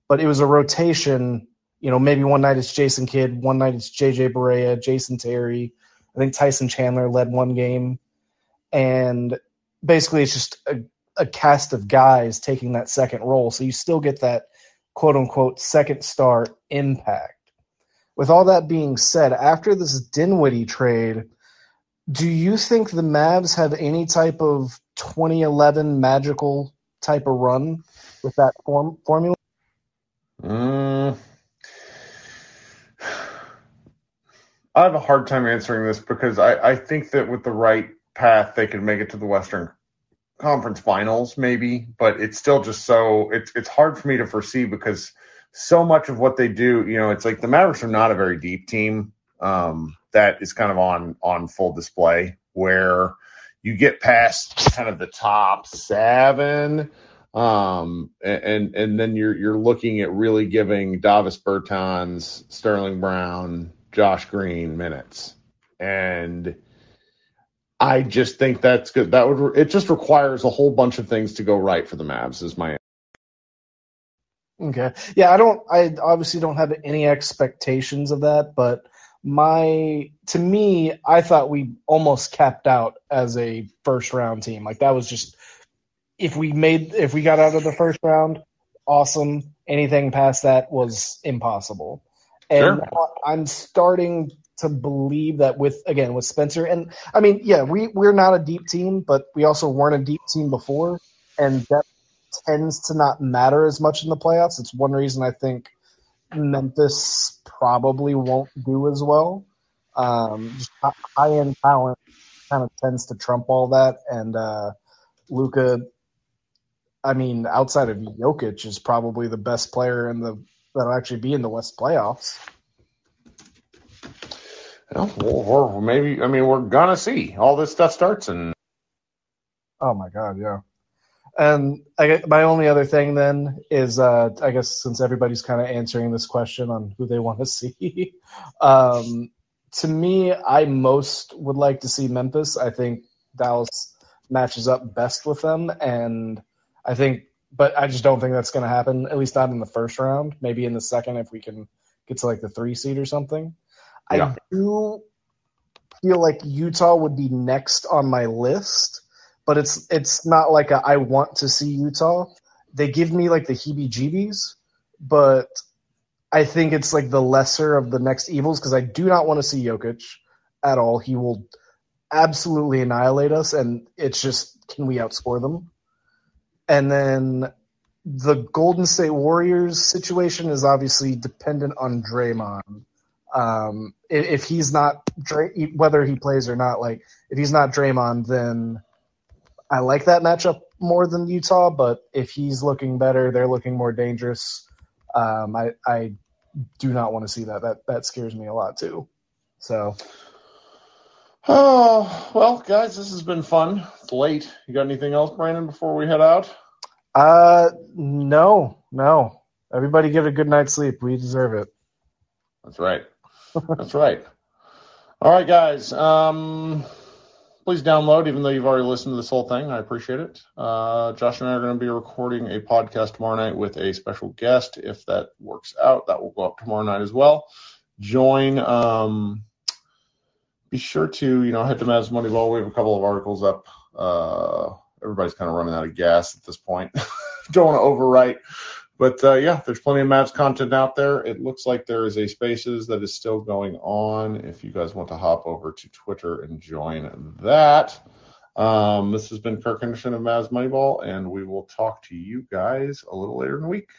but it was a rotation. You know, maybe one night it's Jason Kidd, one night it's JJ Barea, Jason Terry. I think Tyson Chandler led one game and basically it's just a, a cast of guys taking that second role. So you still get that quote unquote second star impact. With all that being said, after this Dinwiddie trade, do you think the Mavs have any type of 2011 magical type of run with that form formula? I have a hard time answering this because I, I think that with the right path they could make it to the Western Conference Finals, maybe, but it's still just so it's it's hard for me to foresee because so much of what they do, you know, it's like the Mavericks are not a very deep team. Um, that is kind of on on full display where you get past kind of the top seven, um, and and then you're you're looking at really giving Davis Bertans, Sterling Brown, Josh Green minutes, and I just think that's good. That would it just requires a whole bunch of things to go right for the Mavs. Is my Okay. Yeah, I don't I obviously don't have any expectations of that, but my to me, I thought we almost capped out as a first round team. Like that was just if we made if we got out of the first round, awesome. Anything past that was impossible. And Sure. I'm starting to believe that with again with Spencer and I mean, yeah, we we're not a deep team, but we also weren't a deep team before, and depth tends to not matter as much in the playoffs. It's one reason I think Memphis probably won't do as well. Um, high end talent kind of tends to trump all that, and uh, Luka. I mean, outside of Jokic, is probably the best player in the that'll actually be in the West playoffs. know, or, maybe I mean we're gonna see all this stuff starts and Oh my god, yeah. And I my only other thing then is, uh, I guess since everybody's kind of answering this question on who they want to see, um, to me, I most would like to see Memphis. I think Dallas matches up best with them, and I think, but I just don't think that's going to happen. At least not in the first round. Maybe in the second if we can get to like the three seed or something. Yeah. I do feel like Utah would be next on my list, but it's it's not like a, I want to see Utah. They give me like the heebie-jeebies, but I think it's like the lesser of the next evils because I do not want to see Jokic at all. He will absolutely annihilate us, and it's just can we outscore them? And then the Golden State Warriors situation is obviously dependent on Draymond. Um, i- if he's not whether he plays or not, like if he's not Draymond, then I like that matchup more than Utah. But if he's looking better, they're looking more dangerous. Um, I I do not want to see that. That that scares me a lot too. So Oh well, guys, this has been fun. It's late. You got anything else, Brandon, before we head out? uh no no. Everybody get a good night's sleep. We deserve it. That's right. That's right. All right, guys. Um, please download, even though you've already listened to this whole thing. I appreciate it. Uh, Josh and I are going to be recording a podcast tomorrow night with a special guest. If that works out, that will go up tomorrow night as well. Join. Um, be sure to you know head to Mavs Moneyball. We have a couple of articles up. Uh, everybody's kind of running out of gas at this point. Don't want to overwrite But uh, yeah, there's plenty of Mavs content out there. It looks like there is a Spaces that is still going on. If you guys want to hop over to Twitter and join that. Um, this has been Kirk Henderson of Mavs Moneyball, and we will talk to you guys a little later in the week.